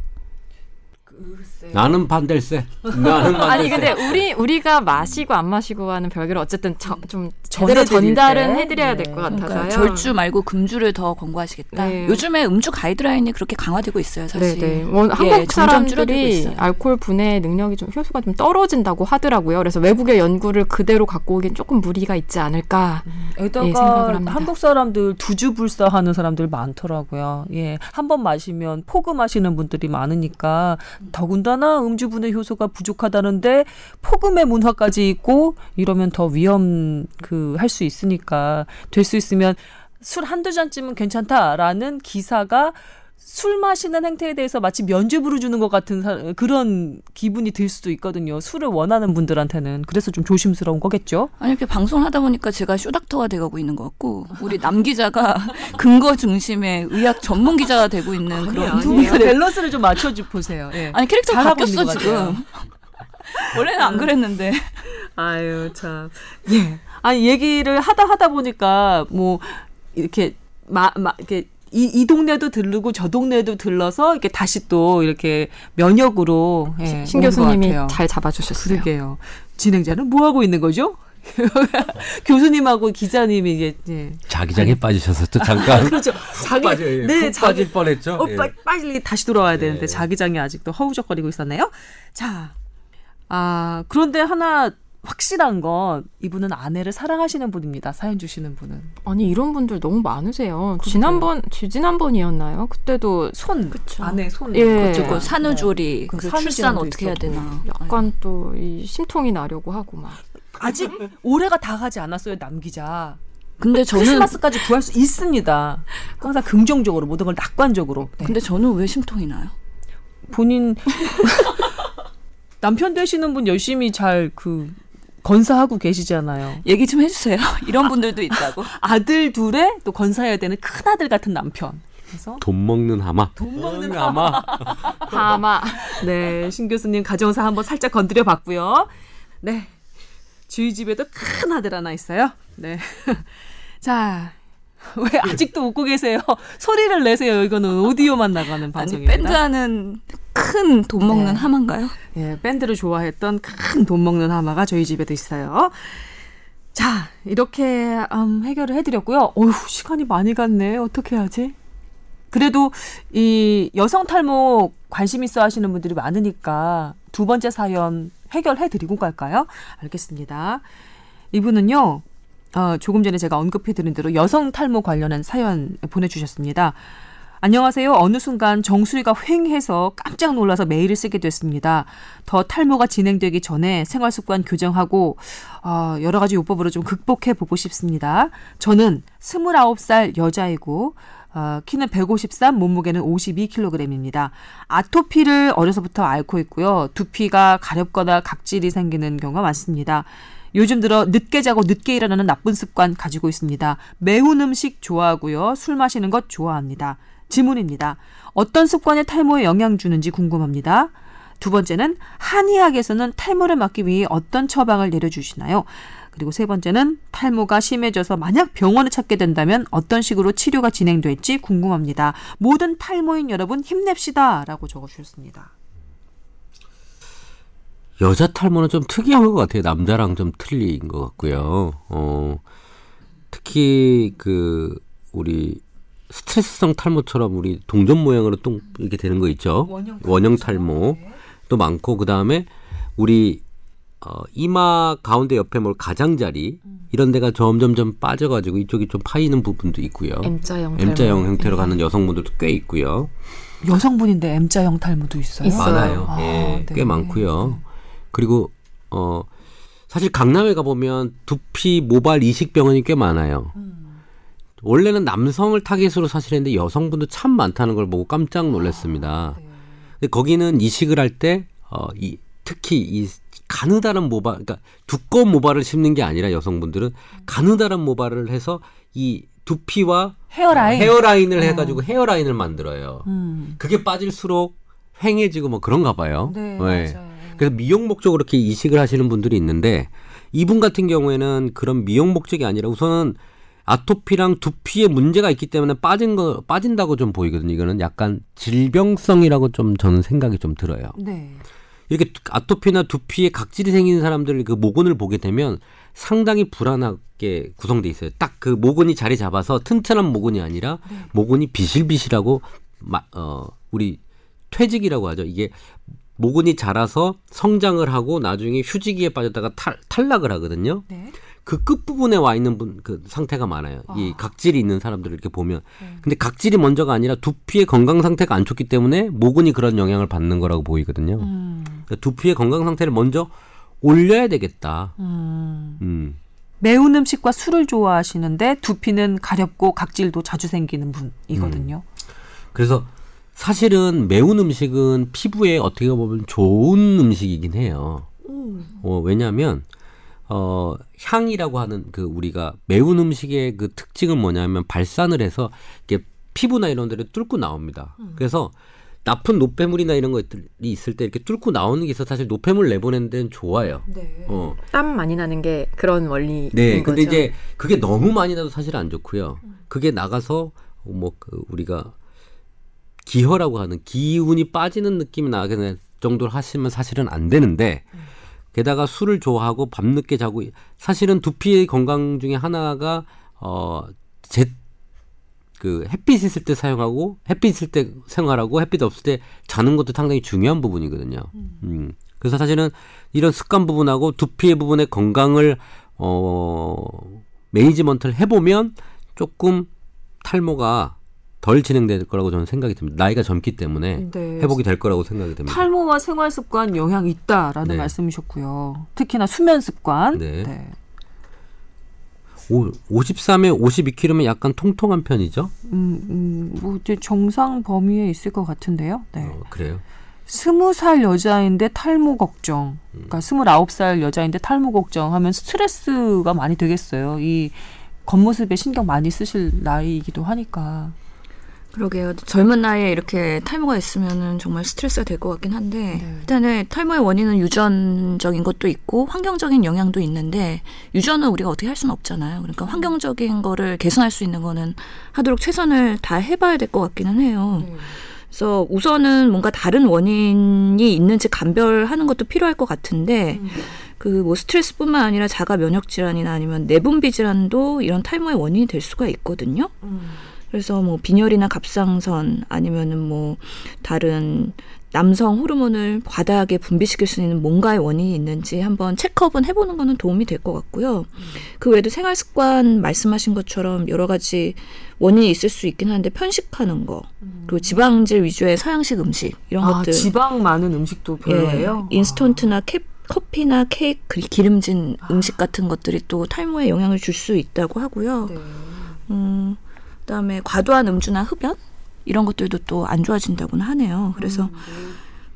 나는 반댈세. 나는 *laughs* 반댈세. 아니 근데 우리 우리가 마시고 안 마시고와는 별개로 어쨌든 저, 좀 제대로 전달은 때? 해드려야 네. 될것 같아서요. 그러니까 절주 말고 금주를 더 권고하시겠다. 네. 요즘에 음주 가이드라인이 그렇게 강화되고 있어요, 사실. 네네. 뭐 예, 한국 줄어들고 사람들이. 알코올 분해 능력이 좀 효수가 좀 떨어진다고 하더라고요. 그래서 외국의 연구를 그대로 갖고 오기엔 조금 무리가 있지 않을까. 에다가 예, 생각을 합니다. 한국 사람들 두주불사하는 사람들 많더라고요. 예, 한 번 마시면 포금하시는 분들이 많으니까 더군다나 음주 분해 효소가 부족하다는데 포금의 문화까지 있고 이러면 더 위험 그 할 수 있으니까 될 수 있으면 술 한두 잔쯤은 괜찮다라는 기사가 술 마시는 행태에 대해서 마치 면죄부를 주는 것 같은 사- 그런 기분이 들 수도 있거든요. 술을 원하는 분들한테는 그래서 좀 조심스러운 거겠죠. 아니 이렇게 방송을 하다 보니까 제가 쇼닥터가 돼가고 있는 것 같고 우리 남 기자가 *laughs* 근거 중심의 의학 전문 기자가 되고 있는 그런 두 분이 밸런스를 좀 맞춰주 보세요. 예. 아니 캐릭터가 바뀌었어. 지금. *laughs* 원래는 안 그랬는데. 아유 참. 예. 아니 얘기를 하다 하다 보니까 뭐 이렇게 마, 마 이렇게 이, 이 동네도 들르고 저 동네도 들러서 이렇게 다시 또 이렇게 면역으로 예, 신 교수님이. 잘 잡아주셨어요. 그러게요. 진행자는 뭐 하고 있는 거죠? *laughs* 교수님하고 기자님이 이게 예. 자기장에 빠지셔서 또 잠깐 *laughs* 그렇죠. 자기 빠져, 예. 네훅 자기 빠질 뻔했죠. 어, 예. 빨, 빨리 다시 돌아와야 되는데 예. 자기장이 아직도 허우적거리고 있었네요. 자, 아 그런데 하나 확실한 건 이분은 아내를 사랑하시는 분입니다. 사연 주시는 분은 아니 이런 분들 너무 많으세요. 지난번 지지난번이었나요? 그때도 손 그쵸. 아내 손 예. 그리고 그 산후조리, 그그 산후조리도 출산 어떻게 해야 있었고. 되나. 약간 또 이 심통이 나려고 하고 막. 아직 올해가 다 가지 않았어요 남 기자. 근데 저는 크리스마스까지 구할 수 있습니다. 항상 긍정적으로 모든 걸 낙관적으로. 네. 근데 저는 왜 심통이 나요? 본인 *laughs* 남편 되시는 분 열심히 잘 그 건사하고 계시잖아요. 얘기 좀 해주세요. *laughs* 이런 분들도 있다고. 아들 둘에 또 건사해야 되는 큰 아들 같은 남편. 그래서 돈 먹는 하마. 돈 먹는 응, 하마. 아마 *laughs* 네, 신 교수님 가정사 한번 살짝 건드려 봤고요. 네. 저희 집에도 큰 아들 하나 있어요. 네. *laughs* 자, *laughs* 왜 아직도 웃고 계세요? *laughs* 소리를 내세요. 이거는 오디오만 나가는 아니 방송입니다. 밴드 하는 큰 돈 먹는 네. 하마인가요? 예, 밴드를 좋아했던 큰 돈 먹는 하마가 저희 집에도 있어요. 자, 이렇게 음, 해결을 해드렸고요. 어휴, 시간이 많이 갔네. 어떻게 하지? 그래도 이 여성 탈모 관심 있어 하시는 분들이 많으니까 두 번째 사연 해결해 드리고 갈까요? 알겠습니다. 이분은요. 어, 조금 전에 제가 언급해 드린 대로 여성 탈모 관련한 사연 보내주셨습니다. 안녕하세요. 어느 순간 정수리가 휑해서 깜짝 놀라서 메일을 쓰게 됐습니다. 더 탈모가 진행되기 전에 생활 습관 교정하고 어, 여러 가지 요법으로 좀 극복해 보고 싶습니다. 저는 29살 여자이고 어, 키는 153, 몸무게는 52kg입니다. 아토피를 어려서부터 앓고 있고요. 두피가 가렵거나 각질이 생기는 경우가 많습니다. 요즘 들어 늦게 자고 늦게 일어나는 나쁜 습관 가지고 있습니다. 매운 음식 좋아하고요. 술 마시는 것 좋아합니다. 질문입니다. 어떤 습관이 탈모에 영향 주는지 궁금합니다. 두 번째는 한의학에서는 탈모를 막기 위해 어떤 처방을 내려주시나요? 그리고 세 번째는 탈모가 심해져서 만약 병원을 찾게 된다면 어떤 식으로 치료가 진행될지 궁금합니다. 모든 탈모인 여러분 힘냅시다. 라고 적어주셨습니다. 여자 탈모는 좀 특이한 것 같아요. 남자랑 좀 틀린 것 같고요. 어, 특히 그 우리 스트레스성 탈모처럼 우리 동전 모양으로 똥 이렇게 되는 거 있죠. 원형 원형 탈모 또 많고 그 다음에 우리 어, 이마 가운데 옆에 뭘 가장자리 이런 데가 점점점 빠져가지고 이쪽이 좀 파이는 부분도 있고요. M자형 M자형. 형태로 가는 여성분들도 꽤 있고요. 여성분인데 M자형 탈모도 있어요. 있어요. 많아요. 아, 예, 네. 꽤 많고요. 그리고 어 사실 강남에 가 보면 두피 모발 이식 병원이 꽤 많아요. 원래는 남성을 타겟으로 사실 했는데 여성분도 참 많다는 걸 보고 깜짝 놀랐습니다. 근데 거기는 이식을 할 때 어, 이, 특히 이 가느다란 모발, 그러니까 두꺼운 모발을 심는 게 아니라 여성분들은 가느다란 모발을 해서 이 두피와 헤어라인. 헤어라인을 해가지고 헤어라인을 만들어요. 음. 그게 빠질수록 휑해지고 뭐 그런가 봐요. 네, 네. 그래서 미용 목적으로 이렇게 이식을 하시는 분들이 있는데 이분 같은 경우에는 그런 미용 목적이 아니라 우선은 아토피랑 두피에 문제가 있기 때문에 빠진 거 빠진다고 좀 보이거든요. 이거는 약간 질병성이라고 좀 저는 생각이 좀 들어요. 네. 이렇게 아토피나 두피에 각질이 생기는 사람들 그 모근을 보게 되면 상당히 불안하게 구성돼 있어요. 딱 그 모근이 자리 잡아서 튼튼한 모근이 아니라 모근이 비실비실하고 마, 어 우리 퇴직이라고 하죠. 이게 모근이 자라서 성장을 하고 나중에 휴지기에 빠졌다가 탈, 탈락을 하거든요. 네. 그 끝부분에 와 있는 분 그 상태가 많아요. 이 각질이 있는 사람들을 이렇게 보면. 근데 각질이 먼저가 아니라 두피의 건강 상태가 안 좋기 때문에 모근이 그런 영향을 받는 거라고 보이거든요. 음. 그러니까 두피의 건강 상태를 먼저 올려야 되겠다. 음. 음. 매운 음식과 술을 좋아하시는데 두피는 가렵고 각질도 자주 생기는 분이거든요. 그래서 사실은 매운 음식은 피부에 어떻게 보면 좋은 음식이긴 해요. 어, 왜냐하면 어, 향이라고 하는 그 우리가 매운 음식의 그 특징은 뭐냐면 발산을 해서 이게 피부나 이런 데를 뚫고 나옵니다. 그래서 나쁜 노폐물이나 이런 것들이 있을 때 이렇게 뚫고 나오는 게 있어 서 사실 노폐물 내보내는 데는 좋아요. 네. 어. 땀 많이 나는 게 그런 원리인 네, 거죠. 근데 이제 그게 너무 많이 나도 사실 안 좋고요. 그게 나가서 뭐 그 우리가 기혈라고 하는 기운이 빠지는 느낌이 나게 될 정도로 하시면 사실은 안 되는데 게다가 술을 좋아하고 밤늦게 자고 사실은 두피의 건강 중에 하나가 어제 그 햇빛 있을 때 사용하고 햇빛 있을 때 생활하고 햇빛 없을 때 자는 것도 상당히 중요한 부분이거든요. 음. 그래서 사실은 이런 습관 부분하고 두피의 부분의 건강을 어 매니지먼트를 해보면 조금 탈모가 덜 진행될 거라고 저는 생각이 듭니다. 나이가 젊기 때문에 네. 회복이 될 거라고 생각이 됩니다. 탈모와 생활 습관 영향 있다라는 네. 말씀이셨고요. 특히나 수면 습관. 네. 오, 53에 52kg면 약간 통통한 편이죠? 음, 음, 뭐 이제 정상 범위에 있을 것 같은데요. 네. 어, 그래요. 스무 살 여자인데 탈모 걱정. 그러니까 스물아홉 살 여자인데 탈모 걱정하면 스트레스가 많이 되겠어요. 이 겉모습에 신경 많이 쓰실 나이이기도 하니까. 그러게요. 젊은 나이에 이렇게 탈모가 있으면은 정말 스트레스가 될 것 같긴 한데 네. 일단은 탈모의 원인은 유전적인 것도 있고 환경적인 영향도 있는데 유전은 우리가 어떻게 할 수는 없잖아요. 그러니까 환경적인 거를 개선할 수 있는 거는 하도록 최선을 다 해봐야 될 것 같기는 해요. 그래서 우선은 뭔가 다른 원인이 있는지 감별하는 것도 필요할 것 같은데 그뭐 스트레스뿐만 아니라 자가 면역 질환이나 아니면 내분비 질환도 이런 탈모의 원인이 될 수가 있거든요. 그래서 뭐 빈혈이나 갑상선 아니면은 뭐 다른 남성 호르몬을 과다하게 분비시킬 수 있는 뭔가의 원인이 있는지 한번 체크업은 해보는 거는 도움이 될 것 같고요. 그 외에도 생활 습관 말씀하신 것처럼 여러 가지 원인이 있을 수 있긴 한데 편식하는 거 그리고 지방질 위주의 서양식 음식 이런 아, 것들 지방 많은 음식도 별로예요? 예, 인스턴트나 캡, 커피나 케이크 기름진 음식 같은 것들이 또 탈모에 영향을 줄 수 있다고 하고요. 네. 음, 그다음에 과도한 음주나 흡연 이런 것들도 또 안 좋아진다고는 하네요. 그래서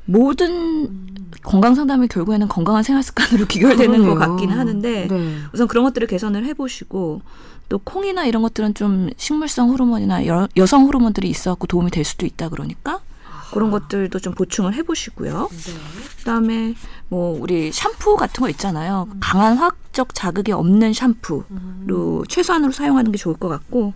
모든 건강 상담이 결국에는 건강한 생활 습관으로 *laughs* 귀결되는 것. 같긴 하는데 네. 우선 그런 것들을 개선을 해보시고 또 콩이나 이런 것들은 좀 식물성 호르몬이나 여, 여성 호르몬들이 있어갖고 도움이 될 수도 있다 그러니까 그런 것들도 좀 보충을 해보시고요. 그다음에 뭐 우리 샴푸 같은 거 있잖아요. 강한 화학적 자극이 없는 샴푸로 최소한으로 사용하는 게 좋을 것 같고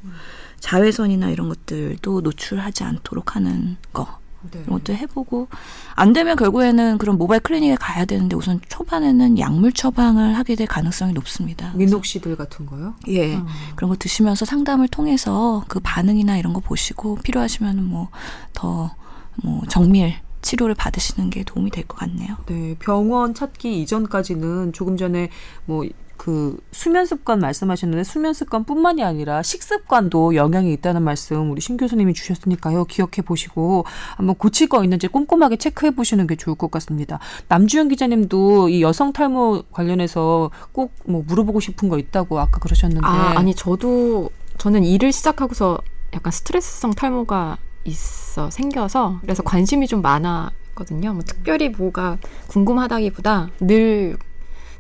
자외선이나 이런 것들도 노출하지 않도록 하는 거 네. 이런 것도 해보고 안 되면 결국에는 그런 모바일 클리닉에 가야 되는데 우선 초반에는 약물 처방을 하게 될 가능성이 높습니다. 민옥시들 같은 거요? 예. 음. 그런 거 드시면서 상담을 통해서 그 반응이나 이런 거 보시고 필요하시면 뭐더뭐 정밀 치료를 받으시는 게 도움이 될 것 같네요. 네, 병원 찾기 이전까지는 조금 전에 뭐 그 수면 습관 말씀하셨는데 수면 습관뿐만이 아니라 식습관도 영향이 있다는 말씀 우리 신 교수님이 주셨으니까요. 기억해 보시고 한번 고칠 거 있는지 꼼꼼하게 체크해 보시는 게 좋을 것 같습니다. 남주현 기자님도 이 여성 탈모 관련해서 꼭 뭐 물어보고 싶은 거 있다고 아까 그러셨는데 아, 아니 저도 저는 일을 시작하고서 약간 스트레스성 탈모가 있어 생겨서 그래서 관심이 좀 많았거든요. 뭐 특별히 뭐가 궁금하다기보다 늘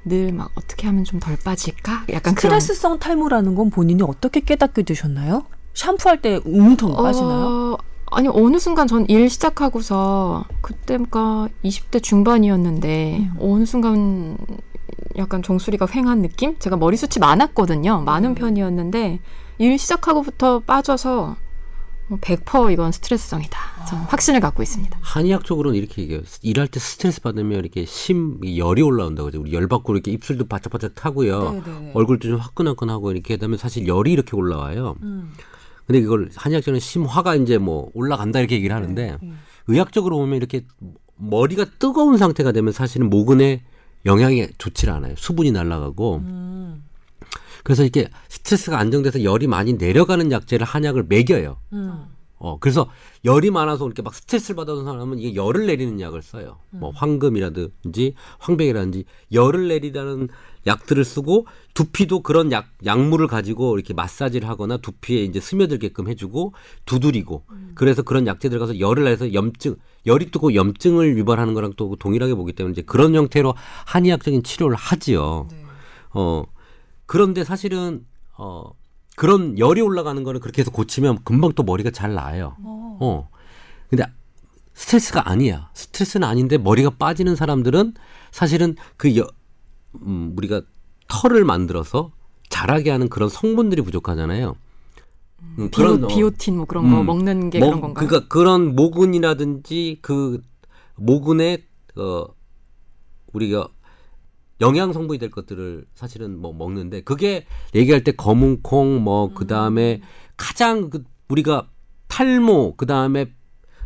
늘 막 어떻게 하면 좀 덜 빠질까? 약간 스트레스성 탈모라는 건 본인이 어떻게 깨닫게 되셨나요? 샴푸할 때 웅텅 빠지나요? 어, 아니 어느 순간 전 일 시작하고서 그때가 20대 중반이었는데 음. 어느 순간 약간 종소리가 횡한 느낌? 제가 머리숱이 많았거든요. 많은 음. 편이었는데 일 시작하고부터 빠져서 뭐 100% 이건 스트레스성이다. 저는 확신을 갖고 있습니다. 한의학적으로는 이렇게 얘기해요. 일할 때 스트레스 받으면 이렇게 심이 열이 올라온다고 하죠. 우리 열 받고 이렇게 입술도 바짝바짝 타고요. 네네. 얼굴도 좀 화끈화끈하고 이렇게 되면 사실 열이 이렇게 올라와요. 음. 근데 이걸 한의학적으로는 심화가 이제 뭐 올라간다 이렇게 얘기를 하는데 음. 의학적으로 보면 이렇게 머리가 뜨거운 상태가 되면 사실은 모근에 영향이 좋지 않아요. 수분이 날아가고 음. 그래서 이렇게 스트레스가 안정돼서 열이 많이 내려가는 약재를 한약을 먹여요. 음. 어, 그래서 열이 많아서 이렇게 막 스트레스를 받아온 사람은 이게 열을 내리는 약을 써요. 뭐 황금이라든지 황백이라든지 열을 내리다는 약들을 쓰고 두피도 그런 약 약물을 가지고 이렇게 마사지를 하거나 두피에 이제 스며들게끔 해주고 두드리고 그래서 그런 약재 들어가서 열을 내서 염증 열이 뜨고 염증을 유발하는 거랑 또 동일하게 보기 때문에 이제 그런 형태로 한의학적인 치료를 하지요. 어 그런데 사실은 어 그런 열이 올라가는 거는 그렇게 해서 고치면 금방 또 머리가 잘 나아요. 어. 근데 스트레스가 아니야. 스트레스는 아닌데 머리가 빠지는 사람들은 사실은 그 여, 음, 우리가 털을 만들어서 자라게 하는 그런 성분들이 부족하잖아요. 음, 비오, 어, 비오틴 뭐 그런 거 음. 먹는 게 뭐, 그런 건가요? 그러니까 그런 모근이라든지 그 모근의 어 우리가 영양 성분이 될 것들을 사실은 뭐 먹는데 그게 얘기할 때 검은콩 뭐 음. 그다음에 가장 그 우리가 탈모 그다음에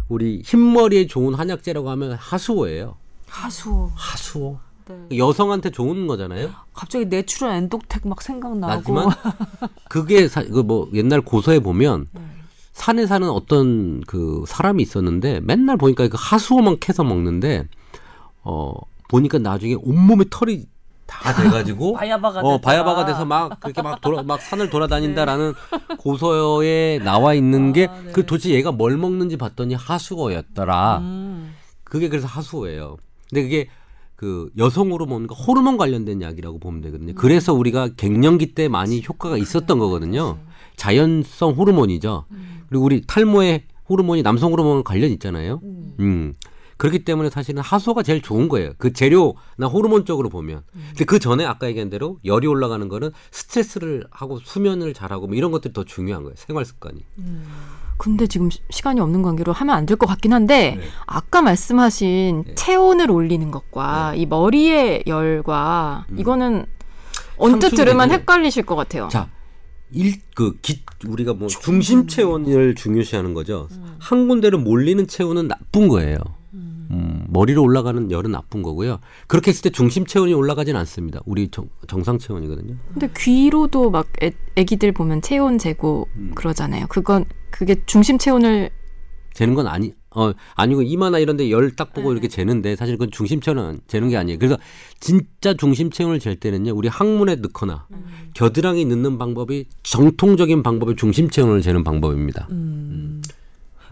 우리 흰머리에 좋은 한약재라고 하면 하수오예요. 하수오. 하수오. 네. 여성한테 좋은 거잖아요. 갑자기 내츄럴엔도텍 막 생각나고. 나지만 *laughs* 그게 그뭐 옛날 고서에 보면 네. 산에 사는 어떤 그 사람이 있었는데 맨날 보니까 그 하수오만 캐서 먹는데 어 보니까 나중에 온몸에 털이 다 돼가지고 *laughs* 바야바가 어 됐다. 바야바가 돼서 막 그렇게 막 돌아 막 산을 돌아다닌다라는 *laughs* 고서에 나와 있는 게 아, 네. 그 도대체 얘가 뭘 먹는지 봤더니 하수오였더라. 음. 그게 그래서 하수오예요. 근데 그게 그 여성 호르몬과 호르몬 관련된 약이라고 보면 되거든요. 그래서 우리가 갱년기 때 많이 효과가 있었던 거거든요. 자연성 호르몬이죠. 그리고 우리 탈모에 호르몬이 남성 호르몬 관련 있잖아요. 음. 그렇기 때문에 사실은 하수가 제일 좋은 거예요. 그 재료나 호르몬적으로 보면. 근데 그 전에 아까 얘기한 대로 열이 올라가는 거는 스트레스를 하고 수면을 잘하고 뭐 이런 것들이 더 중요한 거예요. 생활 습관이. 근데 지금 시- 시간이 없는 관계로 하면 안 될 것 같긴 한데 네. 아까 말씀하신 네. 체온을 올리는 것과 이 머리의 열과 음. 이거는 언뜻 들으면. 헷갈리실 것 같아요. 자, 일그 우리가 뭐 중심 체온을 중요시하는 거죠. 한 군데로 몰리는 체온은 나쁜 거예요. 음, 머리로 올라가는 열은 나쁜 거고요. 그렇게 했을 때 중심 체온이 올라가진 않습니다. 우리 정, 정상 체온이거든요. 근데 귀로도 막 애, 애기들 보면 체온 재고 그러잖아요. 그건 그게 중심 체온을 재는 건 아니 어 아니고 이마나 이런 데 열 딱 보고 이렇게 재는데 사실 그건 중심 체온은 재는 게 아니에요. 그래서 진짜 중심 체온을 잴 때는요. 우리 항문에 넣거나 겨드랑이 넣는 방법이 정통적인 방법이 중심 체온을 재는 방법입니다. 음.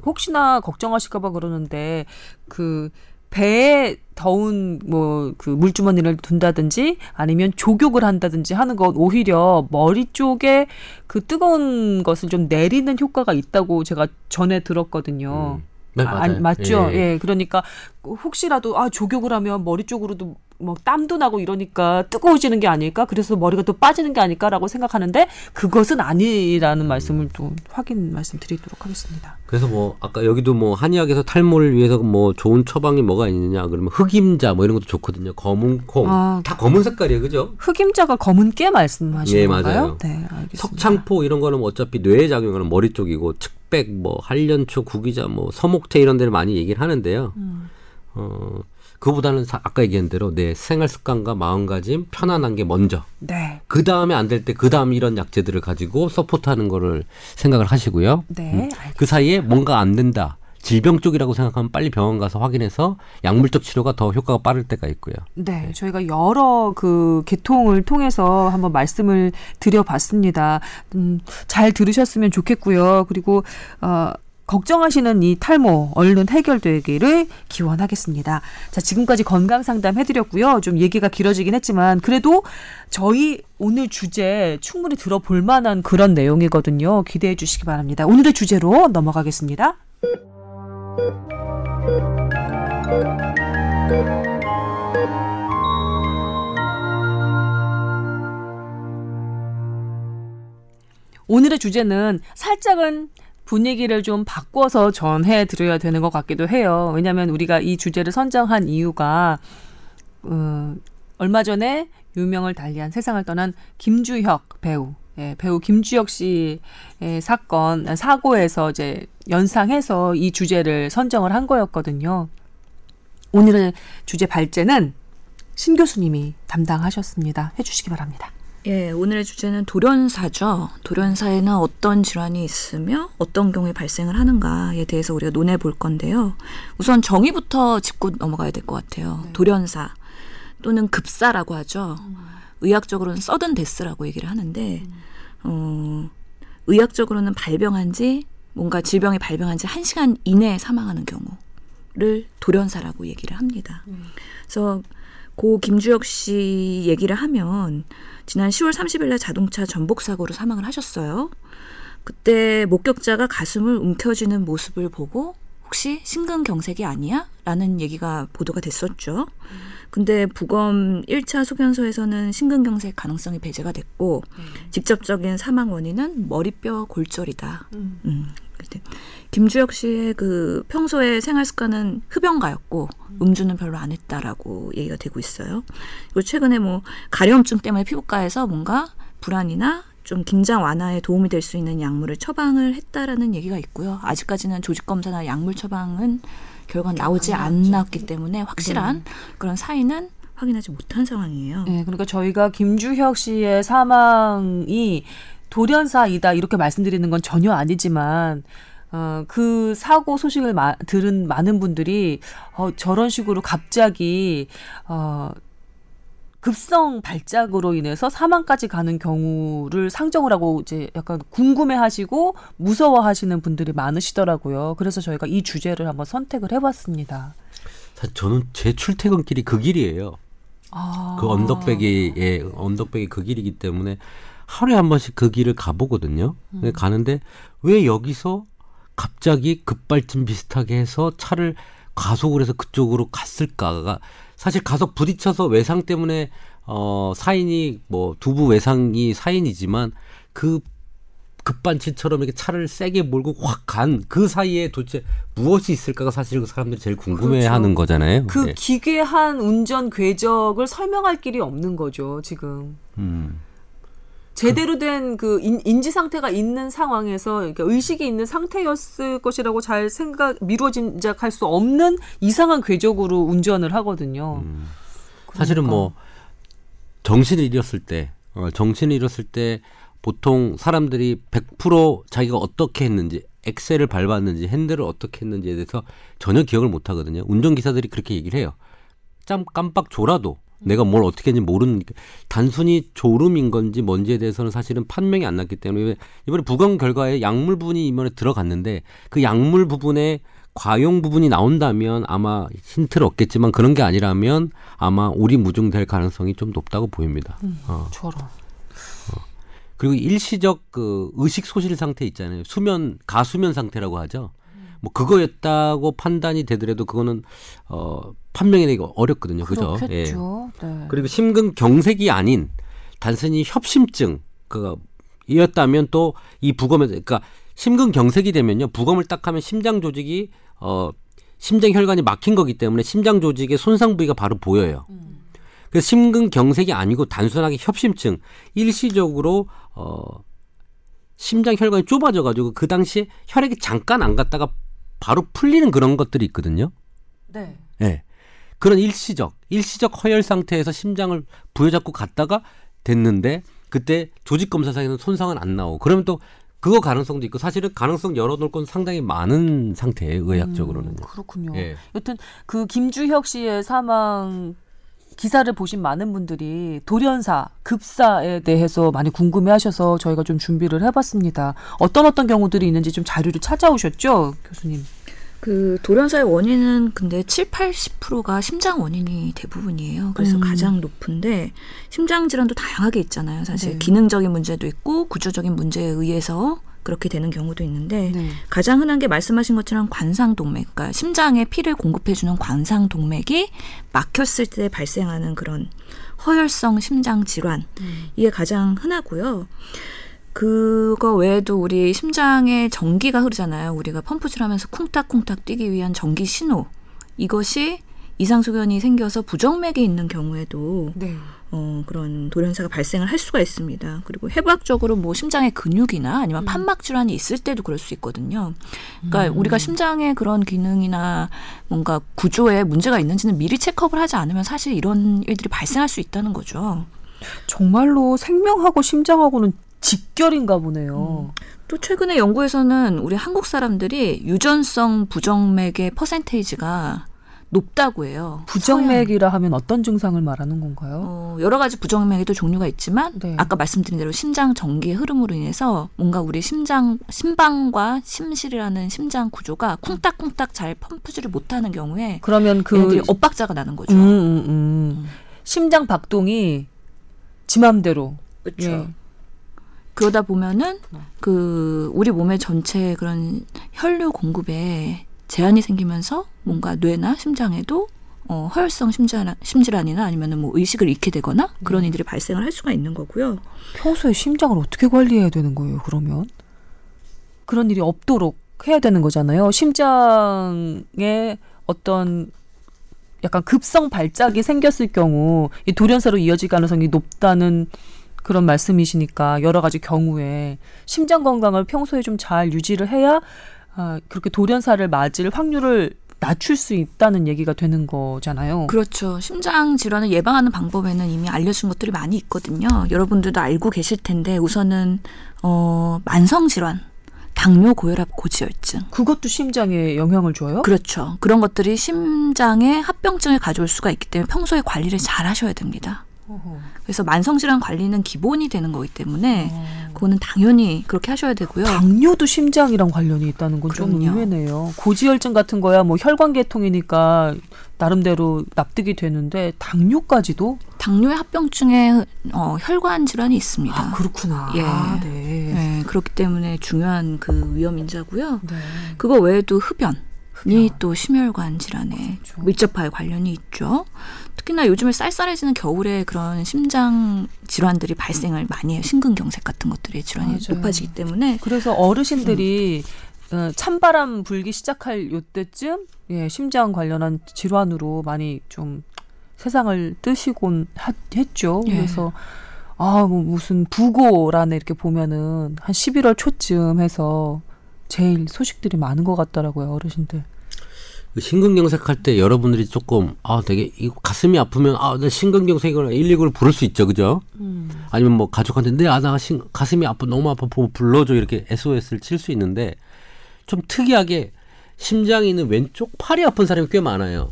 혹시나 걱정하실까봐 그러는데 그 배에 더운 뭐 그 물주머니를 둔다든지 아니면 조격을 한다든지 하는 건 오히려 머리 쪽에 그 뜨거운 것을 좀 내리는 효과가 있다고 제가 전에 들었거든요. 네, 아, 맞아요. 맞죠. 예. 예. 그러니까 혹시라도 아 조격을 하면 머리 쪽으로도 뭐 땀도 나고 이러니까 뜨거워지는 게 아닐까? 그래서 머리가 또 빠지는 게 아닐까라고 생각하는데 그것은 아니라는 말씀을 또 확인 말씀드리도록 하겠습니다. 그래서 뭐 아까 여기도 뭐 한의학에서 탈모를 위해서 뭐 좋은 처방이 뭐가 있느냐 그러면 흑임자 뭐 이런 것도 좋거든요. 검은 콩. 아, 다 검은 색깔이에요. 그죠? 흑임자가 검은 깨 말씀하시는 예, 건가요? 맞아요. 네, 알겠습니다. 석창포 이런 거는 뭐 어차피 뇌에 작용하는 머리 쪽이고 측백 뭐 한련초 구기자 뭐 서목태 이런 데를 많이 얘기를 하는데요. 음. 어 그보다는 사- 아까 얘기한 대로 내 생활 습관과 마음가짐 편안한 게 먼저. 네. 그 다음에 안 될 때 그 다음 이런 약재들을 가지고 서포트하는 거를 생각을 하시고요. 네. 음. 그 사이에 뭔가 안 된다. 질병 쪽이라고 생각하면 빨리 병원 가서 확인해서 약물적 치료가 더 효과가 빠를 때가 있고요. 네, 저희가 여러 그 계통을 통해서 한번 말씀을 드려봤습니다. 음, 잘 들으셨으면 좋겠고요. 그리고 어, 걱정하시는 이 탈모 얼른 해결되기를 기원하겠습니다. 자, 지금까지 건강 상담 해드렸고요. 좀 얘기가 길어지긴 했지만 그래도 저희 오늘 주제 충분히 들어볼 만한 그런 내용이거든요. 기대해 주시기 바랍니다. 오늘의 주제로 넘어가겠습니다. 오늘의 주제는 살짝은 분위기를 좀 바꿔서 전해 드려야 되는 것 같기도 해요. 왜냐하면 우리가 이 주제를 선정한 이유가 어, 얼마 전에 유명을 달리한 세상을 떠난 김주혁 배우, 예, 배우 김주혁 씨의 사건 사고에서 이제 연상해서 이 주제를 선정을 한 거였거든요. 오늘의 주제 발제는 신 교수님이 담당하셨습니다. 해주시기 바랍니다. 예, 오늘의 주제는 돌연사죠. 돌연사에는 어떤 질환이 있으며 어떤 경우에 발생을 하는가에 대해서 우리가 논해 볼 건데요. 우선 정의부터 짚고 넘어가야 될 것 같아요. 돌연사 또는 급사라고 하죠. 의학적으로는 서든 데스라고 얘기를 하는데 어, 의학적으로는 발병한 지 뭔가 질병이 발병한 지 한시간 이내에 사망하는 경우를 돌연사라고 얘기를 합니다. 그래서 고 김주혁 씨 얘기를 하면 지난 10월 30일 날 자동차 전복 사고로 사망을 하셨어요. 그때 목격자가 가슴을 움켜쥐는 모습을 보고 혹시 심근경색이 아니야? 라는 얘기가 보도가 됐었죠. 근데 부검 1차 소견서에서는 심근경색 가능성이 배제가 됐고 직접적인 사망 원인은 머리뼈 골절이다. 음. 근데 김주혁 씨의 그 평소의 생활 습관은 흡연가였고 음주는 별로 안 했다라고 얘기가 되고 있어요. 그리고 최근에 뭐 가려움증 때문에 피부과에서 뭔가 불안이나 좀 긴장 완화에 도움이 될 수 있는 약물을 처방을 했다라는 얘기가 있고요. 아직까지는 조직 검사나 약물 처방은 결과가 나오지 않았기 때문에 확실한 그런 사인은 확인하지 못한 상황이에요. 네, 그러니까 저희가 김주혁 씨의 사망이 돌연사이다 이렇게 말씀드리는 건 전혀 아니지만 어, 그 사고 소식을 마, 들은 많은 분들이 어, 저런 식으로 갑자기 어, 급성 발작으로 인해서 사망까지 가는 경우를 상정을 하고 이제 약간 궁금해하시고 무서워하시는 분들이 많으시더라고요. 그래서 저희가 이 주제를 한번 선택을 해봤습니다. 사실 저는 제 출퇴근길이 그 길이에요. 아. 그 예, 언덕백이 그 길이기 때문에 하루에 한 번씩 그 길을 가보거든요. 근데 가는데 왜 여기서 갑자기 급발진 비슷하게 해서 차를 가속을 해서 그쪽으로 갔을까가 사실 가서 부딪혀서 외상 때문에 어 사인이 뭐 두부 외상이 사인이지만 그 급반치처럼 이렇게 차를 세게 몰고 확 간 그 사이에 도대체 무엇이 있을까가 사실 그 사람들이 제일 궁금해하는 거잖아요. 그 예. 기괴한 운전 궤적을 설명할 길이 없는 거죠, 지금. 음. 제대로 된 그 인지 상태가 있는 상황에서 그러니까 의식이 있는 상태였을 것이라고 잘 생각 미루어진작할 수 없는 이상한 궤적으로 운전을 하거든요. 음. 사실은 뭐 정신을 잃었을 때, 어, 정신을 잃었을 때 보통 사람들이 100% 자기가 어떻게 했는지 엑셀을 밟았는지 핸들을 어떻게 했는지에 대해서 전혀 기억을 못 하거든요. 운전기사들이 그렇게 얘기를 해요. 짬 깜빡 졸아도 내가 뭘 어떻게 했는지 모르는 단순히 졸음인 건지 뭔지에 대해서는 사실은 판명이 안 났기 때문에 이번에 부검 결과에 약물 부분이 이번에 들어갔는데 그 약물 부분에 과용 부분이 나온다면 아마 힌트를 얻겠지만 그런 게 아니라면 아마 오리무중될 가능성이 좀 높다고 보입니다. 음, 어. 저런. 어. 그리고 일시적 그 의식 소실 상태 있잖아요. 수면 가수면 상태라고 하죠. 뭐 그거였다고 판단이 되더라도 그거는 어 판명이 되기 어렵거든요. 그죠? 예. 네. 그리고 심근 경색이 아닌 단순히 협심증 그 이었다면 또 이 부검에 그러니까 심근 경색이 되면요. 부검을 딱 하면 심장 조직이 어 심장 혈관이 막힌 거기 때문에 심장 조직의 손상 부위가 바로 보여요. 음. 그래서 심근 경색이 아니고 단순하게 협심증 일시적으로 어 심장 혈관이 좁아져 가지고 그 당시에 혈액이 잠깐 안 갔다가 바로 풀리는 그런 것들이 있거든요. 네. 네. 그런 일시적, 일시적 허혈 상태에서 심장을 부여잡고 갔다가 됐는데 그때 조직 검사상에는 손상은 안 나오고 그러면 또 그거 가능성도 있고 사실은 가능성 열어놓을 건 상당히 많은 상태예요 의학적으로는. 음, 그렇군요. 예. 여튼 그 김주혁 씨의 사망 기사를 보신 많은 분들이 돌연사, 급사에 대해서 많이 궁금해 하셔서 저희가 좀 준비를 해봤습니다. 어떤 어떤 경우들이 있는지 좀 자료를 찾아오셨죠, 교수님? 그 돌연사의 원인은 근데 7, 80%가 심장 원인이 대부분이에요. 그래서 음. 가장 높은데 심장 질환도 다양하게 있잖아요. 사실 네. 기능적인 문제도 있고 구조적인 문제에 의해서 그렇게 되는 경우도 있는데 네. 가장 흔한 게 말씀하신 것처럼 관상동맥, 그러니까 심장에 피를 공급해주는 관상동맥이 막혔을 때 발생하는 그런 허혈성 심장 질환 음. 이게 가장 흔하고요. 그거 외에도 우리 심장에 전기가 흐르잖아요. 우리가 펌프질 하면서 쿵딱쿵딱 뛰기 위한 전기 신호. 이것이 이상 소견이 생겨서 부정맥이 있는 경우에도 네. 어, 그런 돌연사가 발생을 할 수가 있습니다. 그리고 해부학적으로 뭐 심장의 근육이나 아니면 음. 판막 질환이 있을 때도 그럴 수 있거든요. 그러니까 음. 우리가 심장의 그런 기능이나 뭔가 구조에 문제가 있는지는 미리 체크업을 하지 않으면 사실 이런 일들이 발생할 수 있다는 거죠. 정말로 생명하고 심장하고는 직결인가 보네요. 음. 또 최근에 연구에서는 우리 한국 사람들이 유전성 부정맥의 퍼센테이지가 높다고 해요. 부정맥이라 하면 어떤 증상을 말하는 건가요? 어, 여러 가지 부정맥에도 종류가 있지만 네. 아까 말씀드린 대로 심장 전기의 흐름으로 인해서 뭔가 우리 심장 심방과 심실이라는 심장 구조가 쿵딱쿵딱 잘 펌프질을 못하는 경우에 그러면 그 엇박자가 나는 거죠. 음, 음, 음. 음. 심장 박동이 지 맘대로 그렇죠. 예. 그러다 보면은 그 우리 몸의 전체 그런 혈류 공급에 제한이 생기면서 뭔가 뇌나 심장에도 어, 허혈성 심질환, 심질환이나 아니면은 뭐 의식을 잃게 되거나 그런 네. 일들이 발생을 할 수가 있는 거고요. 평소에 심장을 어떻게 관리해야 되는 거예요, 그러면? 그런 일이 없도록 해야 되는 거잖아요. 심장에 어떤 약간 급성 발작이 생겼을 경우 이 돌연사로 이어질 가능성이 높다는 그런 말씀이시니까 여러 가지 경우에 심장 건강을 평소에 좀 잘 유지를 해야 아, 그렇게 돌연사를 맞을 확률을 낮출 수 있다는 얘기가 되는 거잖아요. 그렇죠. 심장 질환을 예방하는 방법에는 이미 알려준 것들이 많이 있거든요. 여러분들도 알고 계실 텐데 우선은 어 만성 질환 당뇨, 고혈압, 고지혈증. 그것도 심장에 영향을 줘요? 그렇죠. 그런 것들이 심장에 합병증을 가져올 수가 있기 때문에 평소에 관리를 잘 하셔야 됩니다. 그래서 만성질환 관리는 기본이 되는 거기 때문에 어. 그거는 당연히 그렇게 하셔야 되고요. 당뇨도 심장이랑 관련이 있다는 건 좀 의외네요. 고지혈증 같은 거야 뭐 혈관계통이니까 나름대로 납득이 되는데 당뇨까지도 당뇨의 합병증에 어, 혈관 질환이 있습니다. 아, 그렇구나. 예. 아, 네. 네. 그렇기 때문에 중요한 그 위험 인자고요. 네. 그거 외에도 흡연. 이 또 심혈관 질환에 그렇죠. 밀접하게 관련이 있죠. 특히나 요즘에 쌀쌀해지는 겨울에 그런 심장 질환들이 발생을 많이 해요. 심근경색 같은 것들의 질환이 맞아요. 높아지기 때문에. 그래서 어르신들이 음. 찬바람 불기 시작할 요때쯤 예, 심장 관련한 질환으로 많이 좀 세상을 뜨시곤 하, 했죠. 예. 그래서 아, 뭐 무슨 부고란에 이렇게 보면은 한 11월 초쯤 해서 제일 소식들이 많은 것 같더라고요, 어르신들. 그 심근경색할 때 여러분들이 조금 아 되게 이거 가슴이 아프면 아나 심근경색이거나 119를 부를 수 있죠, 그죠? 아니면 뭐 가족한테 내아나 가슴이 아파 너무 아파 보- 불러줘 이렇게 SOS를 칠 수 있는데 좀 특이하게 심장이 있는 왼쪽 팔이 아픈 사람이 꽤 많아요.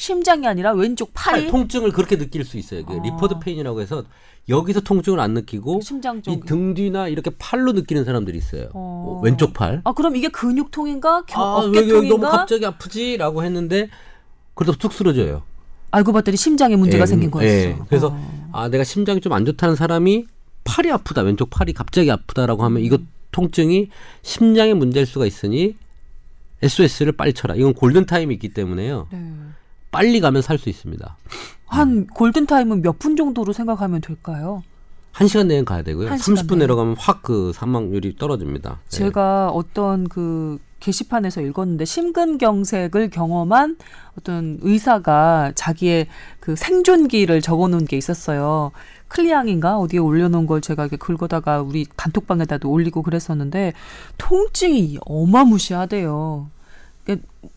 심장이 아니라 왼쪽 팔이 팔 통증을 그렇게 느낄 수 있어요. 그 아. referred pain이라고 해서 여기서 통증을 안 느끼고 심장 쪽. 이등 뒤나 이렇게 팔로 느끼는 사람들이 있어요. 어. 어, 왼쪽 팔. 아, 그럼 이게 근육통인가? 겨, 아, 왜, 왜 너무 어깨통인가? 갑자기 아프지라고 했는데 그래도 툭 쓰러져요. 알고 봤더니 심장에 문제가 예, 생긴 거였어. 예. 그래서 어. 아 내가 심장이 좀 안 좋다는 사람이 팔이 아프다 왼쪽 팔이 갑자기 아프다라고 하면 이거 통증이 심장의 문제일 수가 있으니 SOS를 빨리 쳐라. 이건 골든 타임이 있기 때문에요. 네. 빨리 가면 살 수 있습니다. 한 골든 타임은 몇 분 정도로 생각하면 될까요? 한 시간 내에 가야 되고요. 한 시간 30분 내려가면 확 그 사망률이 떨어집니다. 예. 제가 어떤 그 게시판에서 읽었는데 심근경색을 경험한 어떤 의사가 자기의 그 생존기를 적어놓은 게 있었어요. 클리앙인가 어디에 올려놓은 걸 제가 이렇게 긁어다가 우리 단톡방에다도 올리고 그랬었는데 통증이 어마무시하대요.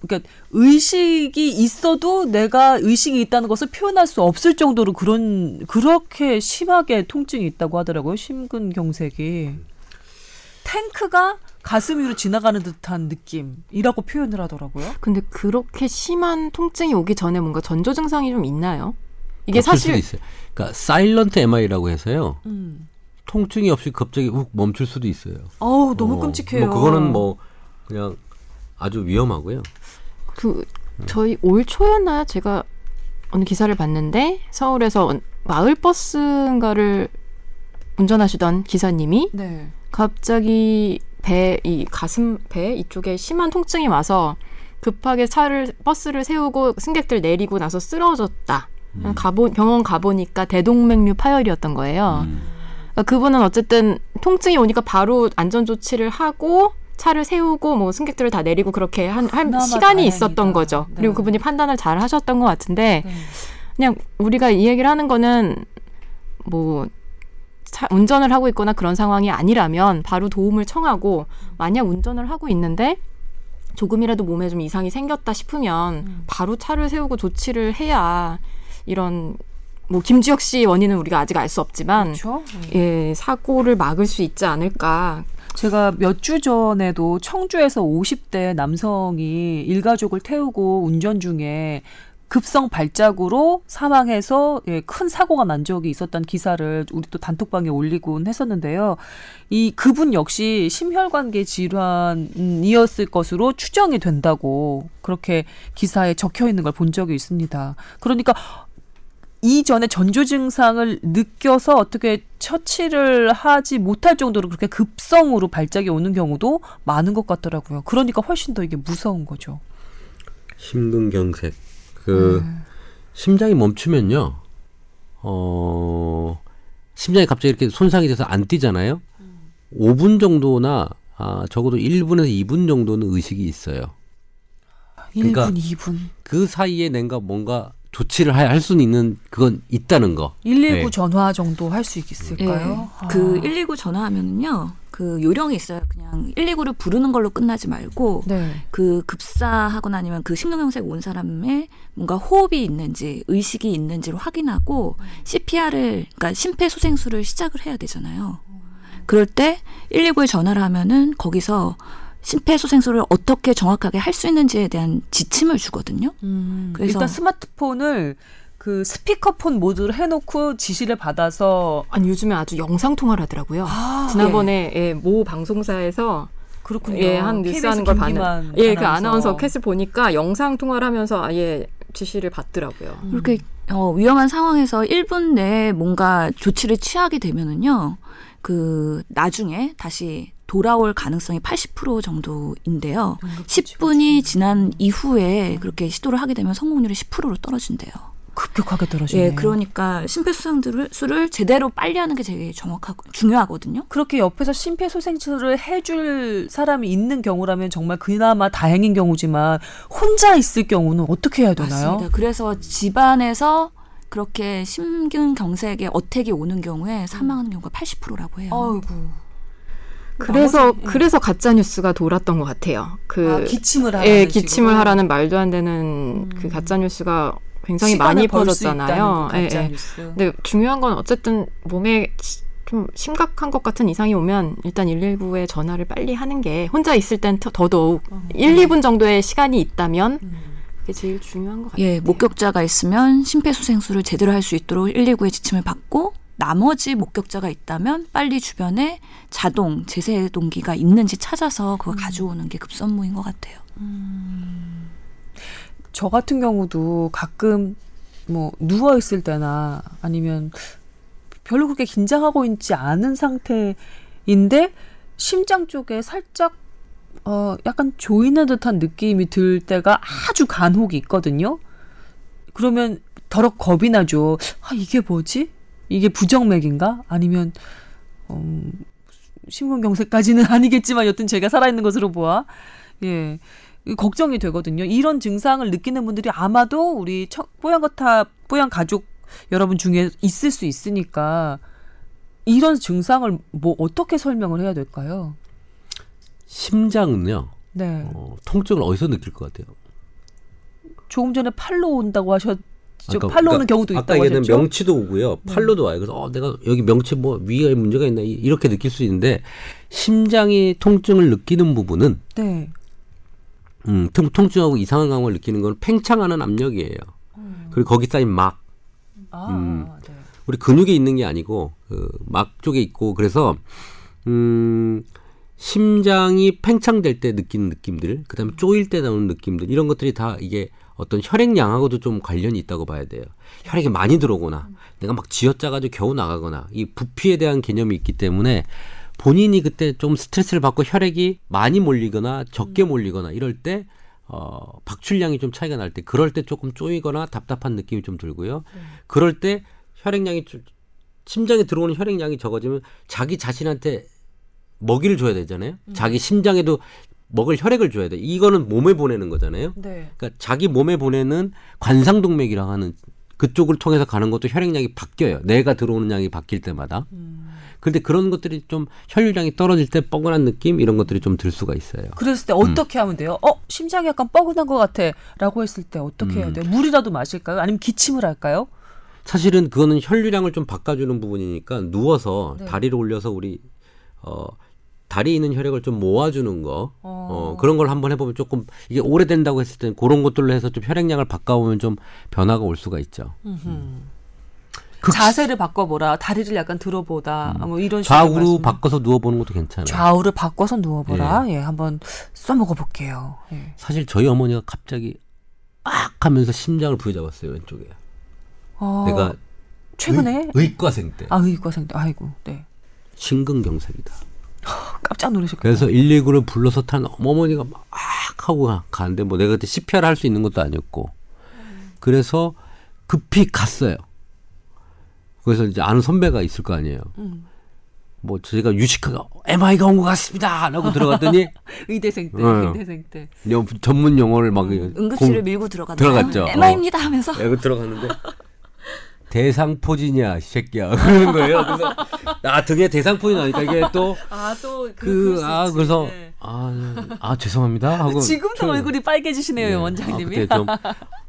그러니까, 의식이 있어도 내가 의식이 있다는 것을 표현할 수 없을 정도로 그런 그렇게 심하게 통증이 있다고 하더라고요. 심근경색이. 탱크가 가슴 위로 지나가는 듯한 느낌이라고 표현을 하더라고요. 근데 그렇게 심한 통증이 오기 전에 뭔가 전조 증상이 좀 있나요? 이게 수도 사실 있어요. 그러니까 사일런트 MI라고 해서요. 음. 통증이 없이 갑자기 훅 멈출 수도 있어요. 어우 너무 어, 끔찍해요. 뭐 그거는 뭐 그냥 아주 위험하고요. 그 저희 올 초였나요? 제가 어느 기사를 봤는데 서울에서 마을 버스인가를 운전하시던 기사님이 네. 갑자기 배 이 가슴 배 이쪽에 심한 통증이 와서 급하게 차를 버스를 세우고 승객들 내리고 나서 쓰러졌다. 음. 가보 병원 가보니까 대동맥류 파열이었던 거예요. 음. 그러니까 그분은 어쨌든 통증이 오니까 바로 안전 조치를 하고 차를 세우고 뭐 승객들을 다 내리고 그렇게 한, 한 시간이 다행이다. 있었던 거죠. 네. 그리고 그분이 판단을 잘 하셨던 것 같은데 네. 그냥 우리가 이 얘기를 하는 거는 뭐 차, 운전을 하고 있거나 그런 상황이 아니라면 바로 도움을 청하고 만약 운전을 하고 있는데 조금이라도 몸에 좀 이상이 생겼다 싶으면 음. 바로 차를 세우고 조치를 해야 이런 뭐 김주혁 씨 원인은 우리가 아직 알 수 없지만 그렇죠. 예, 사고를 막을 수 있지 않을까. 제가 몇 주 전에도 청주에서 50대 남성이 일가족을 태우고 운전 중에 급성 발작으로 사망해서 예, 큰 사고가 난 적이 있었다는 기사를 우리 또 단톡방에 올리곤 했었는데요. 이 그분 역시 심혈관계 질환이었을 것으로 추정이 된다고 그렇게 기사에 적혀 있는 걸 본 적이 있습니다. 그러니까 이전에 전조 증상을 느껴서 어떻게 처치를 하지 못할 정도로 그렇게 급성으로 발작이 오는 경우도 많은 것 같더라고요. 그러니까 훨씬 더 이게 무서운 거죠. 심근경색. 그 음. 심장이 멈추면요. 어 심장이 갑자기 이렇게 손상이 돼서 안 뛰잖아요. 5분 정도나 아 적어도 1분에서 2분 정도는 의식이 있어요. 1분, 그러니까 2분. 그 사이에 내가 뭔가 조치를 할 수는 있는 그건 있다는 거. 119 네. 전화 정도 할 수 있을까요? 아. 그119 전화하면은요. 그 요령이 있어요. 그냥 119를 부르는 걸로 끝나지 말고 네. 그 급사하거나 아니면 그 심근경색 온 사람의 뭔가 호흡이 있는지 의식이 있는지를 확인하고 CPR을 그러니까 심폐소생술을 시작을 해야 되잖아요. 그럴 때 119에 전화를 하면은 거기서 심폐소생술을 어떻게 정확하게 할 수 있는지에 대한 지침을 주거든요. 음, 그래서- 일단 스마트폰을 그 스피커폰 모드로 해놓고 지시를 받아서 아니 요즘에 아주 영상 통화를 하더라고요. 아, 지난번에 예, 모 방송사에서 그렇군요. 예, 한 뉴스 하는 걸 봤는. 예, 그 아나운서 캐스 보니까 영상 통화를 하면서 아예 지시를 받더라고요. 음. 그렇게 어, 위험한 상황에서 1분 내에 뭔가 조치를 취하게 되면은요, 그 나중에 다시 돌아올 가능성이 80% 정도인데요. 음, 10분이 지난 이후에 그렇게 시도를 하게 되면 성공률이 10%로 떨어진대요. 급격하게 떨어지네요. 예, 그러니까 심폐소생술을 제대로 빨리 하는 게 되게 정확하고 중요하거든요. 그렇게 옆에서 심폐소생술을 해줄 사람이 있는 경우라면 정말 그나마 다행인 경우지만 혼자 있을 경우는 어떻게 해야 되나요? 맞습니다. 그래서 집안에서 그렇게 심근경색에 어택이 오는 경우에 사망하는 경우가 80%라고 해요. 아이고. 그래서 나머지, 예. 그래서 가짜 뉴스가 돌았던 것 같아요. 그 아, 기침을 하라는 예, 기침을 식으로. 하라는 말도 안 되는 음. 그 가짜 뉴스가 굉장히 많이 퍼졌잖아요. 그 가짜 예, 예. 뉴스. 근데 중요한 건 어쨌든 몸에 시- 좀 심각한 것 같은 이상이 오면 일단 119에 전화를 빨리 하는 게 혼자 있을 땐 더- 더더욱 음. 1, 2분 정도의 시간이 있다면 음. 그게 제일 중요한 것 같아요. 예, 목격자가 있으면 심폐소생술을 제대로 할 수 있도록 119의 지침을 받고 나머지 목격자가 있다면 빨리 주변에 자동 제세 동기가 있는지 찾아서 그걸 가져오는 게 급선무인 것 같아요. 저 같은 경우도 가끔 뭐 누워 있을 때나 아니면 별로 그렇게 긴장하고 있지 않은 상태인데 심장 쪽에 살짝 어 약간 조이는 듯한 느낌이 들 때가 아주 간혹 있거든요. 그러면 더럽 겁이 나죠. 아 이게 뭐지? 이게 부정맥인가? 아니면 음, 심근경색까지는 *laughs* 아니겠지만 여튼 제가 살아있는 것으로 보아 예이 걱정이 되거든요. 이런 증상을 느끼는 분들이 아마도 우리 처, 뽀얀거탑 뽀얀 가족 여러분 중에 있을 수 있으니까 이런 증상을 뭐 어떻게 설명을 해야 될까요? 심장은요. 네. 어, 통증을 어디서 느낄 것 같아요? 조금 전에 팔로 온다고 하셨죠. 아까- 팔로 오는 그러니까 경우도 아까 있다고 얘는 하셨죠. 명치도 오고요. 팔로도 와요. 그래서 어, 내가 여기 명치 뭐 위에 문제가 있나 이- 이렇게 느낄 수 있는데 심장이 통증을 느끼는 부분은 네. 음, 통, 통증하고 이상한 감을 느끼는 건 팽창하는 압력이에요. 그리고 거기 쌓인 막 아, 음. 네. 우리 근육에 있는 게 아니고 그막 쪽에 있고 그래서 음 심장이 팽창될 때 느끼는 느낌들 그다음에 쪼일 때 나오는 느낌들 이런 것들이 다 이게 어떤 혈액량하고도 좀 관련이 있다고 봐야 돼요. 혈액이 많이 들어오거나 내가 막 쥐어짜가지고 겨우 나가거나 이 부피에 대한 개념이 있기 때문에 본인이 그때 좀 스트레스를 받고 혈액이 많이 몰리거나 적게 몰리거나 이럴 때 어, 박출량이 좀 차이가 날 때 그럴 때 조금 쪼이거나 답답한 느낌이 좀 들고요. 그럴 때 혈액량이 좀- 심장에 들어오는 혈액량이 적어지면 자기 자신한테 먹이를 줘야 되잖아요. 자기 심장에도 먹을 혈액을 줘야 돼. 이거는 몸에 보내는 거잖아요. 네. 그러니까 자기 몸에 보내는 관상동맥이라고 하는 그쪽을 통해서 가는 것도 혈액량이 바뀌어요. 내가 들어오는 양이 바뀔 때마다. 근데 그런 것들이 좀 혈류량이 떨어질 때 뻐근한 느낌 이런 것들이 좀 들 수가 있어요. 그랬을 때 어떻게 하면 돼요? 어 심장이 약간 뻐근한 것 같아라고 했을 때 어떻게 해야 음. 돼요? 물이라도 마실까요? 아니면 기침을 할까요? 사실은 그거는 혈류량을 좀 바꿔주는 부분이니까 누워서 네. 다리를 올려서 우리 어 다리에 있는 혈액을 좀 모아주는 거, 어. 어, 그런 걸 한번 해보면 조금 이게 오래된다고 했을 때는 그런 것들로 해서 좀 혈액량을 바꿔보면 좀 변화가 올 수가 있죠. 자세를 바꿔보라, 다리를 약간 들어보다, 뭐 이런 식으로 음. 좌우로 말씀- 바꿔서 누워보는 것도 괜찮아요. 좌우를 바꿔서 누워보라. 예, 한번 써먹어 볼게요. 예. 사실 저희 어머니가 갑자기 악 하면서 심장을 부여잡았어요 왼쪽에. 어, 내가 최근에 의, 의과생 때 아 의과생 때 아이고 네 심근경색이다. *laughs* 깜짝 놀라셨겠다. 그래서 119를 불러서 탄 어머니가 막 하고 가- 가는데 뭐 내가 그때 CPR 할 수 있는 것도 아니었고 그래서 급히 갔어요. 그래서 이제 아는 선배가 있을 거 아니에요. 음. 뭐 제가 유식하게 MI가 온 것 같습니다. 라고 들어갔더니 *laughs* 의대생 때, 어. 의대생 때. 영- 전문 용어를 막 응급실을 공- 밀고 들어가다 들어갔죠. 에마입니다 하면서 여기 들어갔는데 *laughs* 대상포진이야 이 새끼야 *laughs* 그러는 거예요. 그래서 아 등에 대상포진 나니까 이게 또 아 또 그아 그래서 아, 아 죄송합니다 하고 지금도 좀- 얼굴이 빨개지시네요, 네. 원장님이. 아, 그때 좀 *laughs*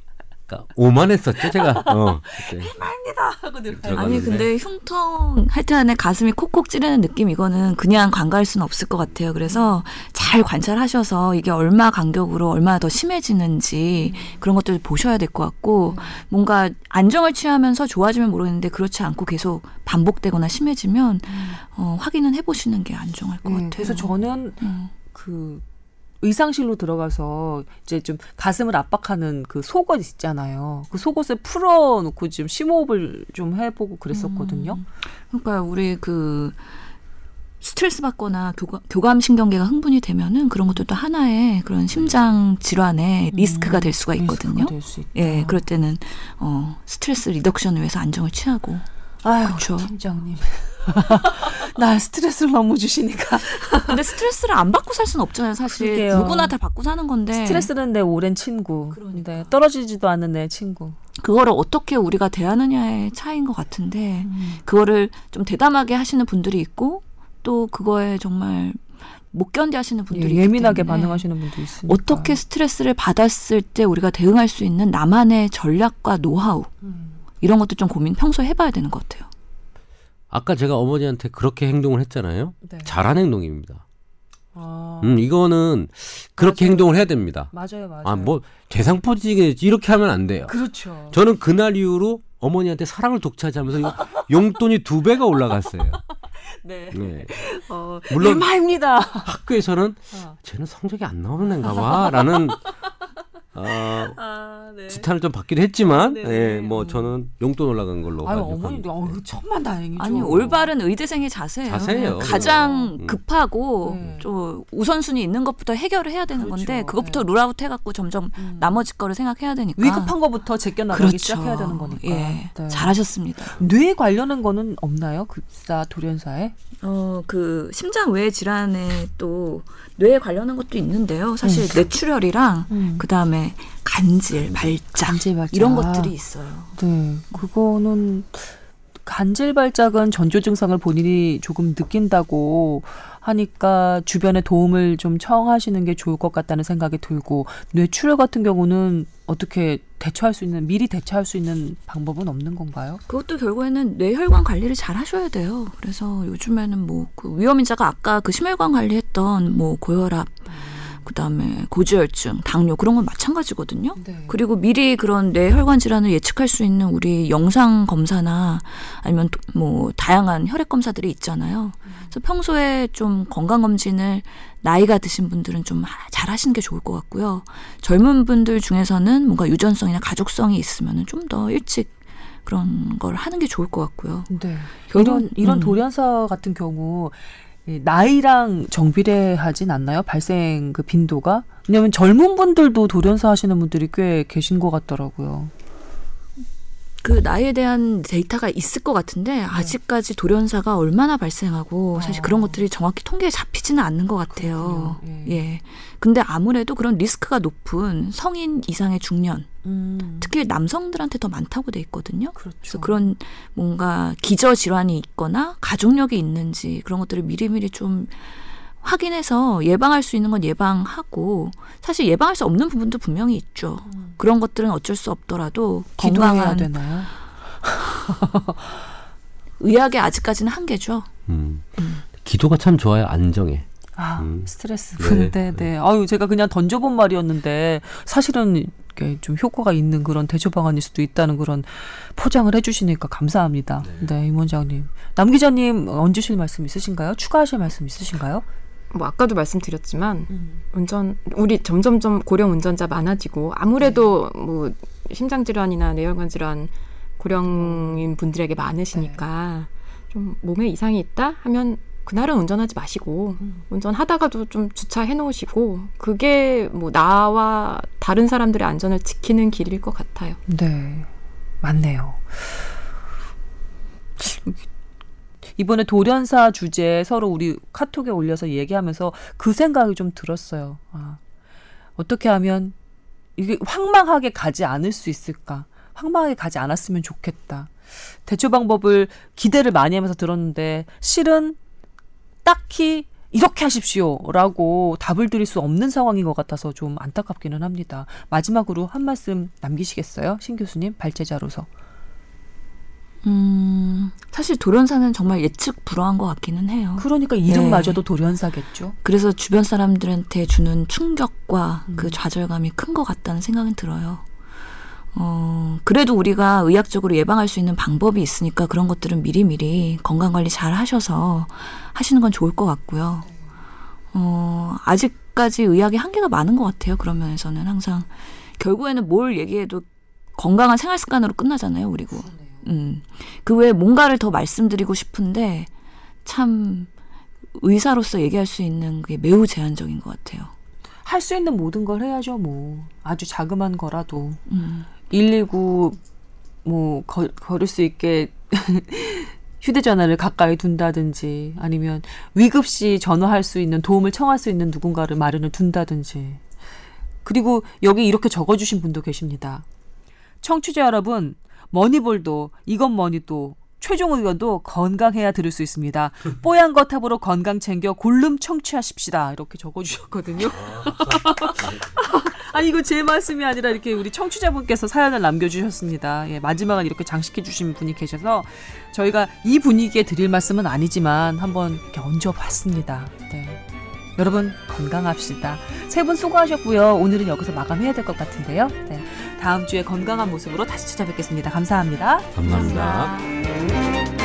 그러니까 오만했었죠 제가. *laughs* 어, 그때. 하고 들어가요. 들어가- 아니. 근데 흉통 하여튼 안에 가슴이 콕콕 찌르는 느낌 이거는 그냥 간과할 수는 없을 것 같아요. 그래서 잘 관찰하셔서 이게 얼마 간격으로 얼마나 더 심해지는지 그런 것들 보셔야 될 것 같고 뭔가 안정을 취하면서 좋아지면 모르겠는데 그렇지 않고 계속 반복되거나 심해지면 어, 확인은 해보시는 게 안정할 것 네, 같아요. 그래서 저는 음. 그 의상실로 들어가서 이제 좀 가슴을 압박하는 그 속옷 있잖아요. 그 속옷을 풀어놓고 좀 심호흡을 좀 해보고 그랬었거든요. 그러니까 우리 그 스트레스 받거나 교감, 교감 신경계가 흥분이 되면은 그런 것도 하나의 그런 심장 질환의 리스크가 될 수가 있거든요. 될수 있다. 예, 그럴 때는 어 stress reduction을 위해서 안정을 취하고 아유, 그쵸. 팀장님. *laughs* 나 스트레스를 너무 주시니까 *laughs* 근데 스트레스를 안 받고 살 수는 없잖아요, 사실. 그러게요. 누구나 다 받고 사는 건데. 스트레스는 내 오랜 친구. 그러니까. 네, 떨어지지도 않는 내 친구. 그거를 어떻게 우리가 대하느냐의 차이인 것 같은데 그거를 좀 대담하게 하시는 분들이 있고 또 그거에 정말 못 견뎌 하시는 분들이 예, 때문에 반응하시는 분도 있으니까. 어떻게 스트레스를 받았을 때 우리가 대응할 수 있는 나만의 전략과 노하우 음. 이런 것도 좀 고민 평소에 해봐야 되는 것 같아요. 아까 제가 어머니한테 그렇게 행동을 했잖아요. 네. 잘한 행동입니다. 아, 음, 이거는 그렇게 맞아요. 행동을 해야 됩니다. 맞아요, 맞아요. 아, 뭐 대상포지게 이렇게 하면 안 돼요. 그렇죠. 저는 그날 이후로 어머니한테 사랑을 독차지하면서 용- 용돈이 두 배가 올라갔어요. *laughs* 네. 네. 어, 물론- 물론입니다. 학교에서는 어. 쟤는 성적이 안 나오는 애인가 봐라는 어, 아, 네. 지탄을 좀 받기도 했지만 네. 예, 뭐 저는 용돈 올라간 걸로 아유. 어머니도 어우, 천만 다행이죠. 아니 올바른 의대생의 자세예요. 자세예요. 가장 음. 급하고 네. 좀 우선순위 있는 것부터 해결을 해야 되는 그렇죠. 건데 그것부터 네. 룰아웃 해갖고 점점 음. 나머지 거를 생각해야 되니까 위급한 거부터 제껴 나가기 그렇죠. 시작해야 되는 거니까. 예, 네. 잘하셨습니다. 뇌에 관련한 거는 없나요? 급사 돌연사에? 어, 그 심장 외 질환에 또 뇌에 관련한 것도 있는데요. 사실 뇌출혈이랑 음. 그 다음에 간질, 발작 간질 발작. 이런 것들이 있어요. 네, 그거는 간질 발작은 전조 증상을 본인이 조금 느낀다고 하니까 주변에 도움을 좀 청하시는 게 좋을 것 같다는 생각이 들고 뇌출혈 같은 경우는 어떻게 대처할 수 있는 미리 대처할 수 있는 방법은 없는 건가요? 그것도 결국에는 뇌혈관 관리를 잘 하셔야 돼요. 그래서 요즘에는 뭐 그 위험 인자가 아까 그 심혈관 관리했던 뭐 고혈압, 그다음에 고지혈증, 당뇨 그런 건 마찬가지거든요. 네. 그리고 미리 그런 뇌혈관 질환을 예측할 수 있는 우리 영상 검사나 아니면 도- 뭐 다양한 혈액 검사들이 있잖아요. 그래서 평소에 좀 건강 검진을 나이가 드신 분들은 좀 잘 하시는 게 좋을 것 같고요. 젊은 분들 중에서는 뭔가 유전성이나 가족성이 있으면은 좀 더 일찍 그런 걸 하는 게 좋을 것 같고요. 네. 결국은, 이런 이런 음. 돌연사 같은 경우 이 나이랑 정비례하진 않나요? 발생 그 빈도가? 왜냐면 젊은 분들도 돌연사 하시는 분들이 꽤 계신 것 같더라고요. 그 나이에 대한 데이터가 있을 것 같은데 아직까지 돌연사가 얼마나 발생하고 사실 어. 그런 것들이 정확히 통계에 잡히지는 않는 것 같아요. 예. 예. 근데 아무래도 그런 리스크가 높은 성인 이상의 중년, 음. 특히 남성들한테 더 많다고 돼 있거든요. 그렇죠. 그래서 그런 뭔가 기저 질환이 있거나 가족력이 있는지 그런 것들을 미리미리 좀 확인해서 예방할 수 있는 건 예방하고 사실 예방할 수 없는 부분도 분명히 있죠. 그런 것들은 어쩔 수 없더라도 기도해야 건강한 되나요? *laughs* 의학의 아직까지는 한계죠. 음. 기도가 참 좋아요. 안정해. 아, 음. 스트레스 네. 푸는데, 네. 아유, 제가 그냥 던져본 말이었는데, 사실은 이게 좀 효과가 있는 그런 대처 방안일 수도 있다는 그런 포장을 해주시니까 감사합니다. 네, 임 원장님. 남 기자님, 얹으실 말씀 있으신가요? 추가하실 말씀 있으신가요? 뭐 아까도 말씀드렸지만 운전 우리 점점점 고령 운전자 많아지고 아무래도 뭐 심장 질환이나 뇌혈관 질환 고령인 분들에게 많으시니까 좀 몸에 이상이 있다 하면 그날은 운전하지 마시고 운전하다가도 좀 주차해 놓으시고 그게 뭐 나와 다른 사람들의 안전을 지키는 길일 것 같아요. 네, 맞네요. 이번에 돌연사 주제 서로 우리 카톡에 올려서 얘기하면서 그 생각이 좀 들었어요. 아, 어떻게 하면 이게 황망하게 가지 않을 수 있을까? 황망하게 가지 않았으면 좋겠다. 대처 방법을 기대를 많이 하면서 들었는데 실은 딱히 이렇게 하십시오라고 답을 드릴 수 없는 상황인 것 같아서 좀 안타깝기는 합니다. 마지막으로 한 말씀 남기시겠어요, 신 교수님 발제자로서. 음, 사실 돌연사는 정말 예측 불허한 것 같기는 해요. 그러니까 이름마저도 돌연사겠죠. 그래서 주변 사람들한테 주는 충격과 음. 그 좌절감이 큰 것 같다는 생각은 들어요. 어, 그래도 우리가 의학적으로 예방할 수 있는 방법이 있으니까 그런 것들은 미리미리 건강관리 잘 하셔서 하시는 건 좋을 것 같고요. 어, 아직까지 의학의 한계가 많은 것 같아요. 그런 면에서는 항상. 결국에는 뭘 얘기해도 건강한 생활 습관으로 끝나잖아요, 우리고. 음. 그 외에 뭔가를 더 말씀드리고 싶은데 참 의사로서 얘기할 수 있는 게 매우 제한적인 것 같아요. 할 수 있는 모든 걸 해야죠, 뭐. 아주 자그만 거라도. 음. 119, 뭐, 걸, 걸을 수 있게 *laughs* 휴대전화를 가까이 둔다든지 아니면 위급 시 전화할 수 있는 도움을 청할 수 있는 누군가를 마련을 둔다든지. 그리고 여기 이렇게 적어주신 분도 계십니다. 청취자 여러분, 머니볼도 이건 머니도 최종 의견도 건강해야 들을 수 있습니다. *laughs* 뽀얀 거탑으로 건강 챙겨 골룸 청취하십시다. 이렇게 적어주셨거든요. *laughs* 아니 이거 제 말씀이 아니라 이렇게 우리 청취자분께서 사연을 남겨주셨습니다. 예, 마지막은 이렇게 장식해 주신 분이 계셔서 저희가 이 분위기에 드릴 말씀은 아니지만 한번 이렇게 얹어봤습니다. 네. 여러분 건강합시다. 세 분 수고하셨고요. 오늘은 여기서 마감해야 될 것 같은데요. 네. 다음 주에 건강한 모습으로 다시 찾아뵙겠습니다. 감사합니다. 감사합니다.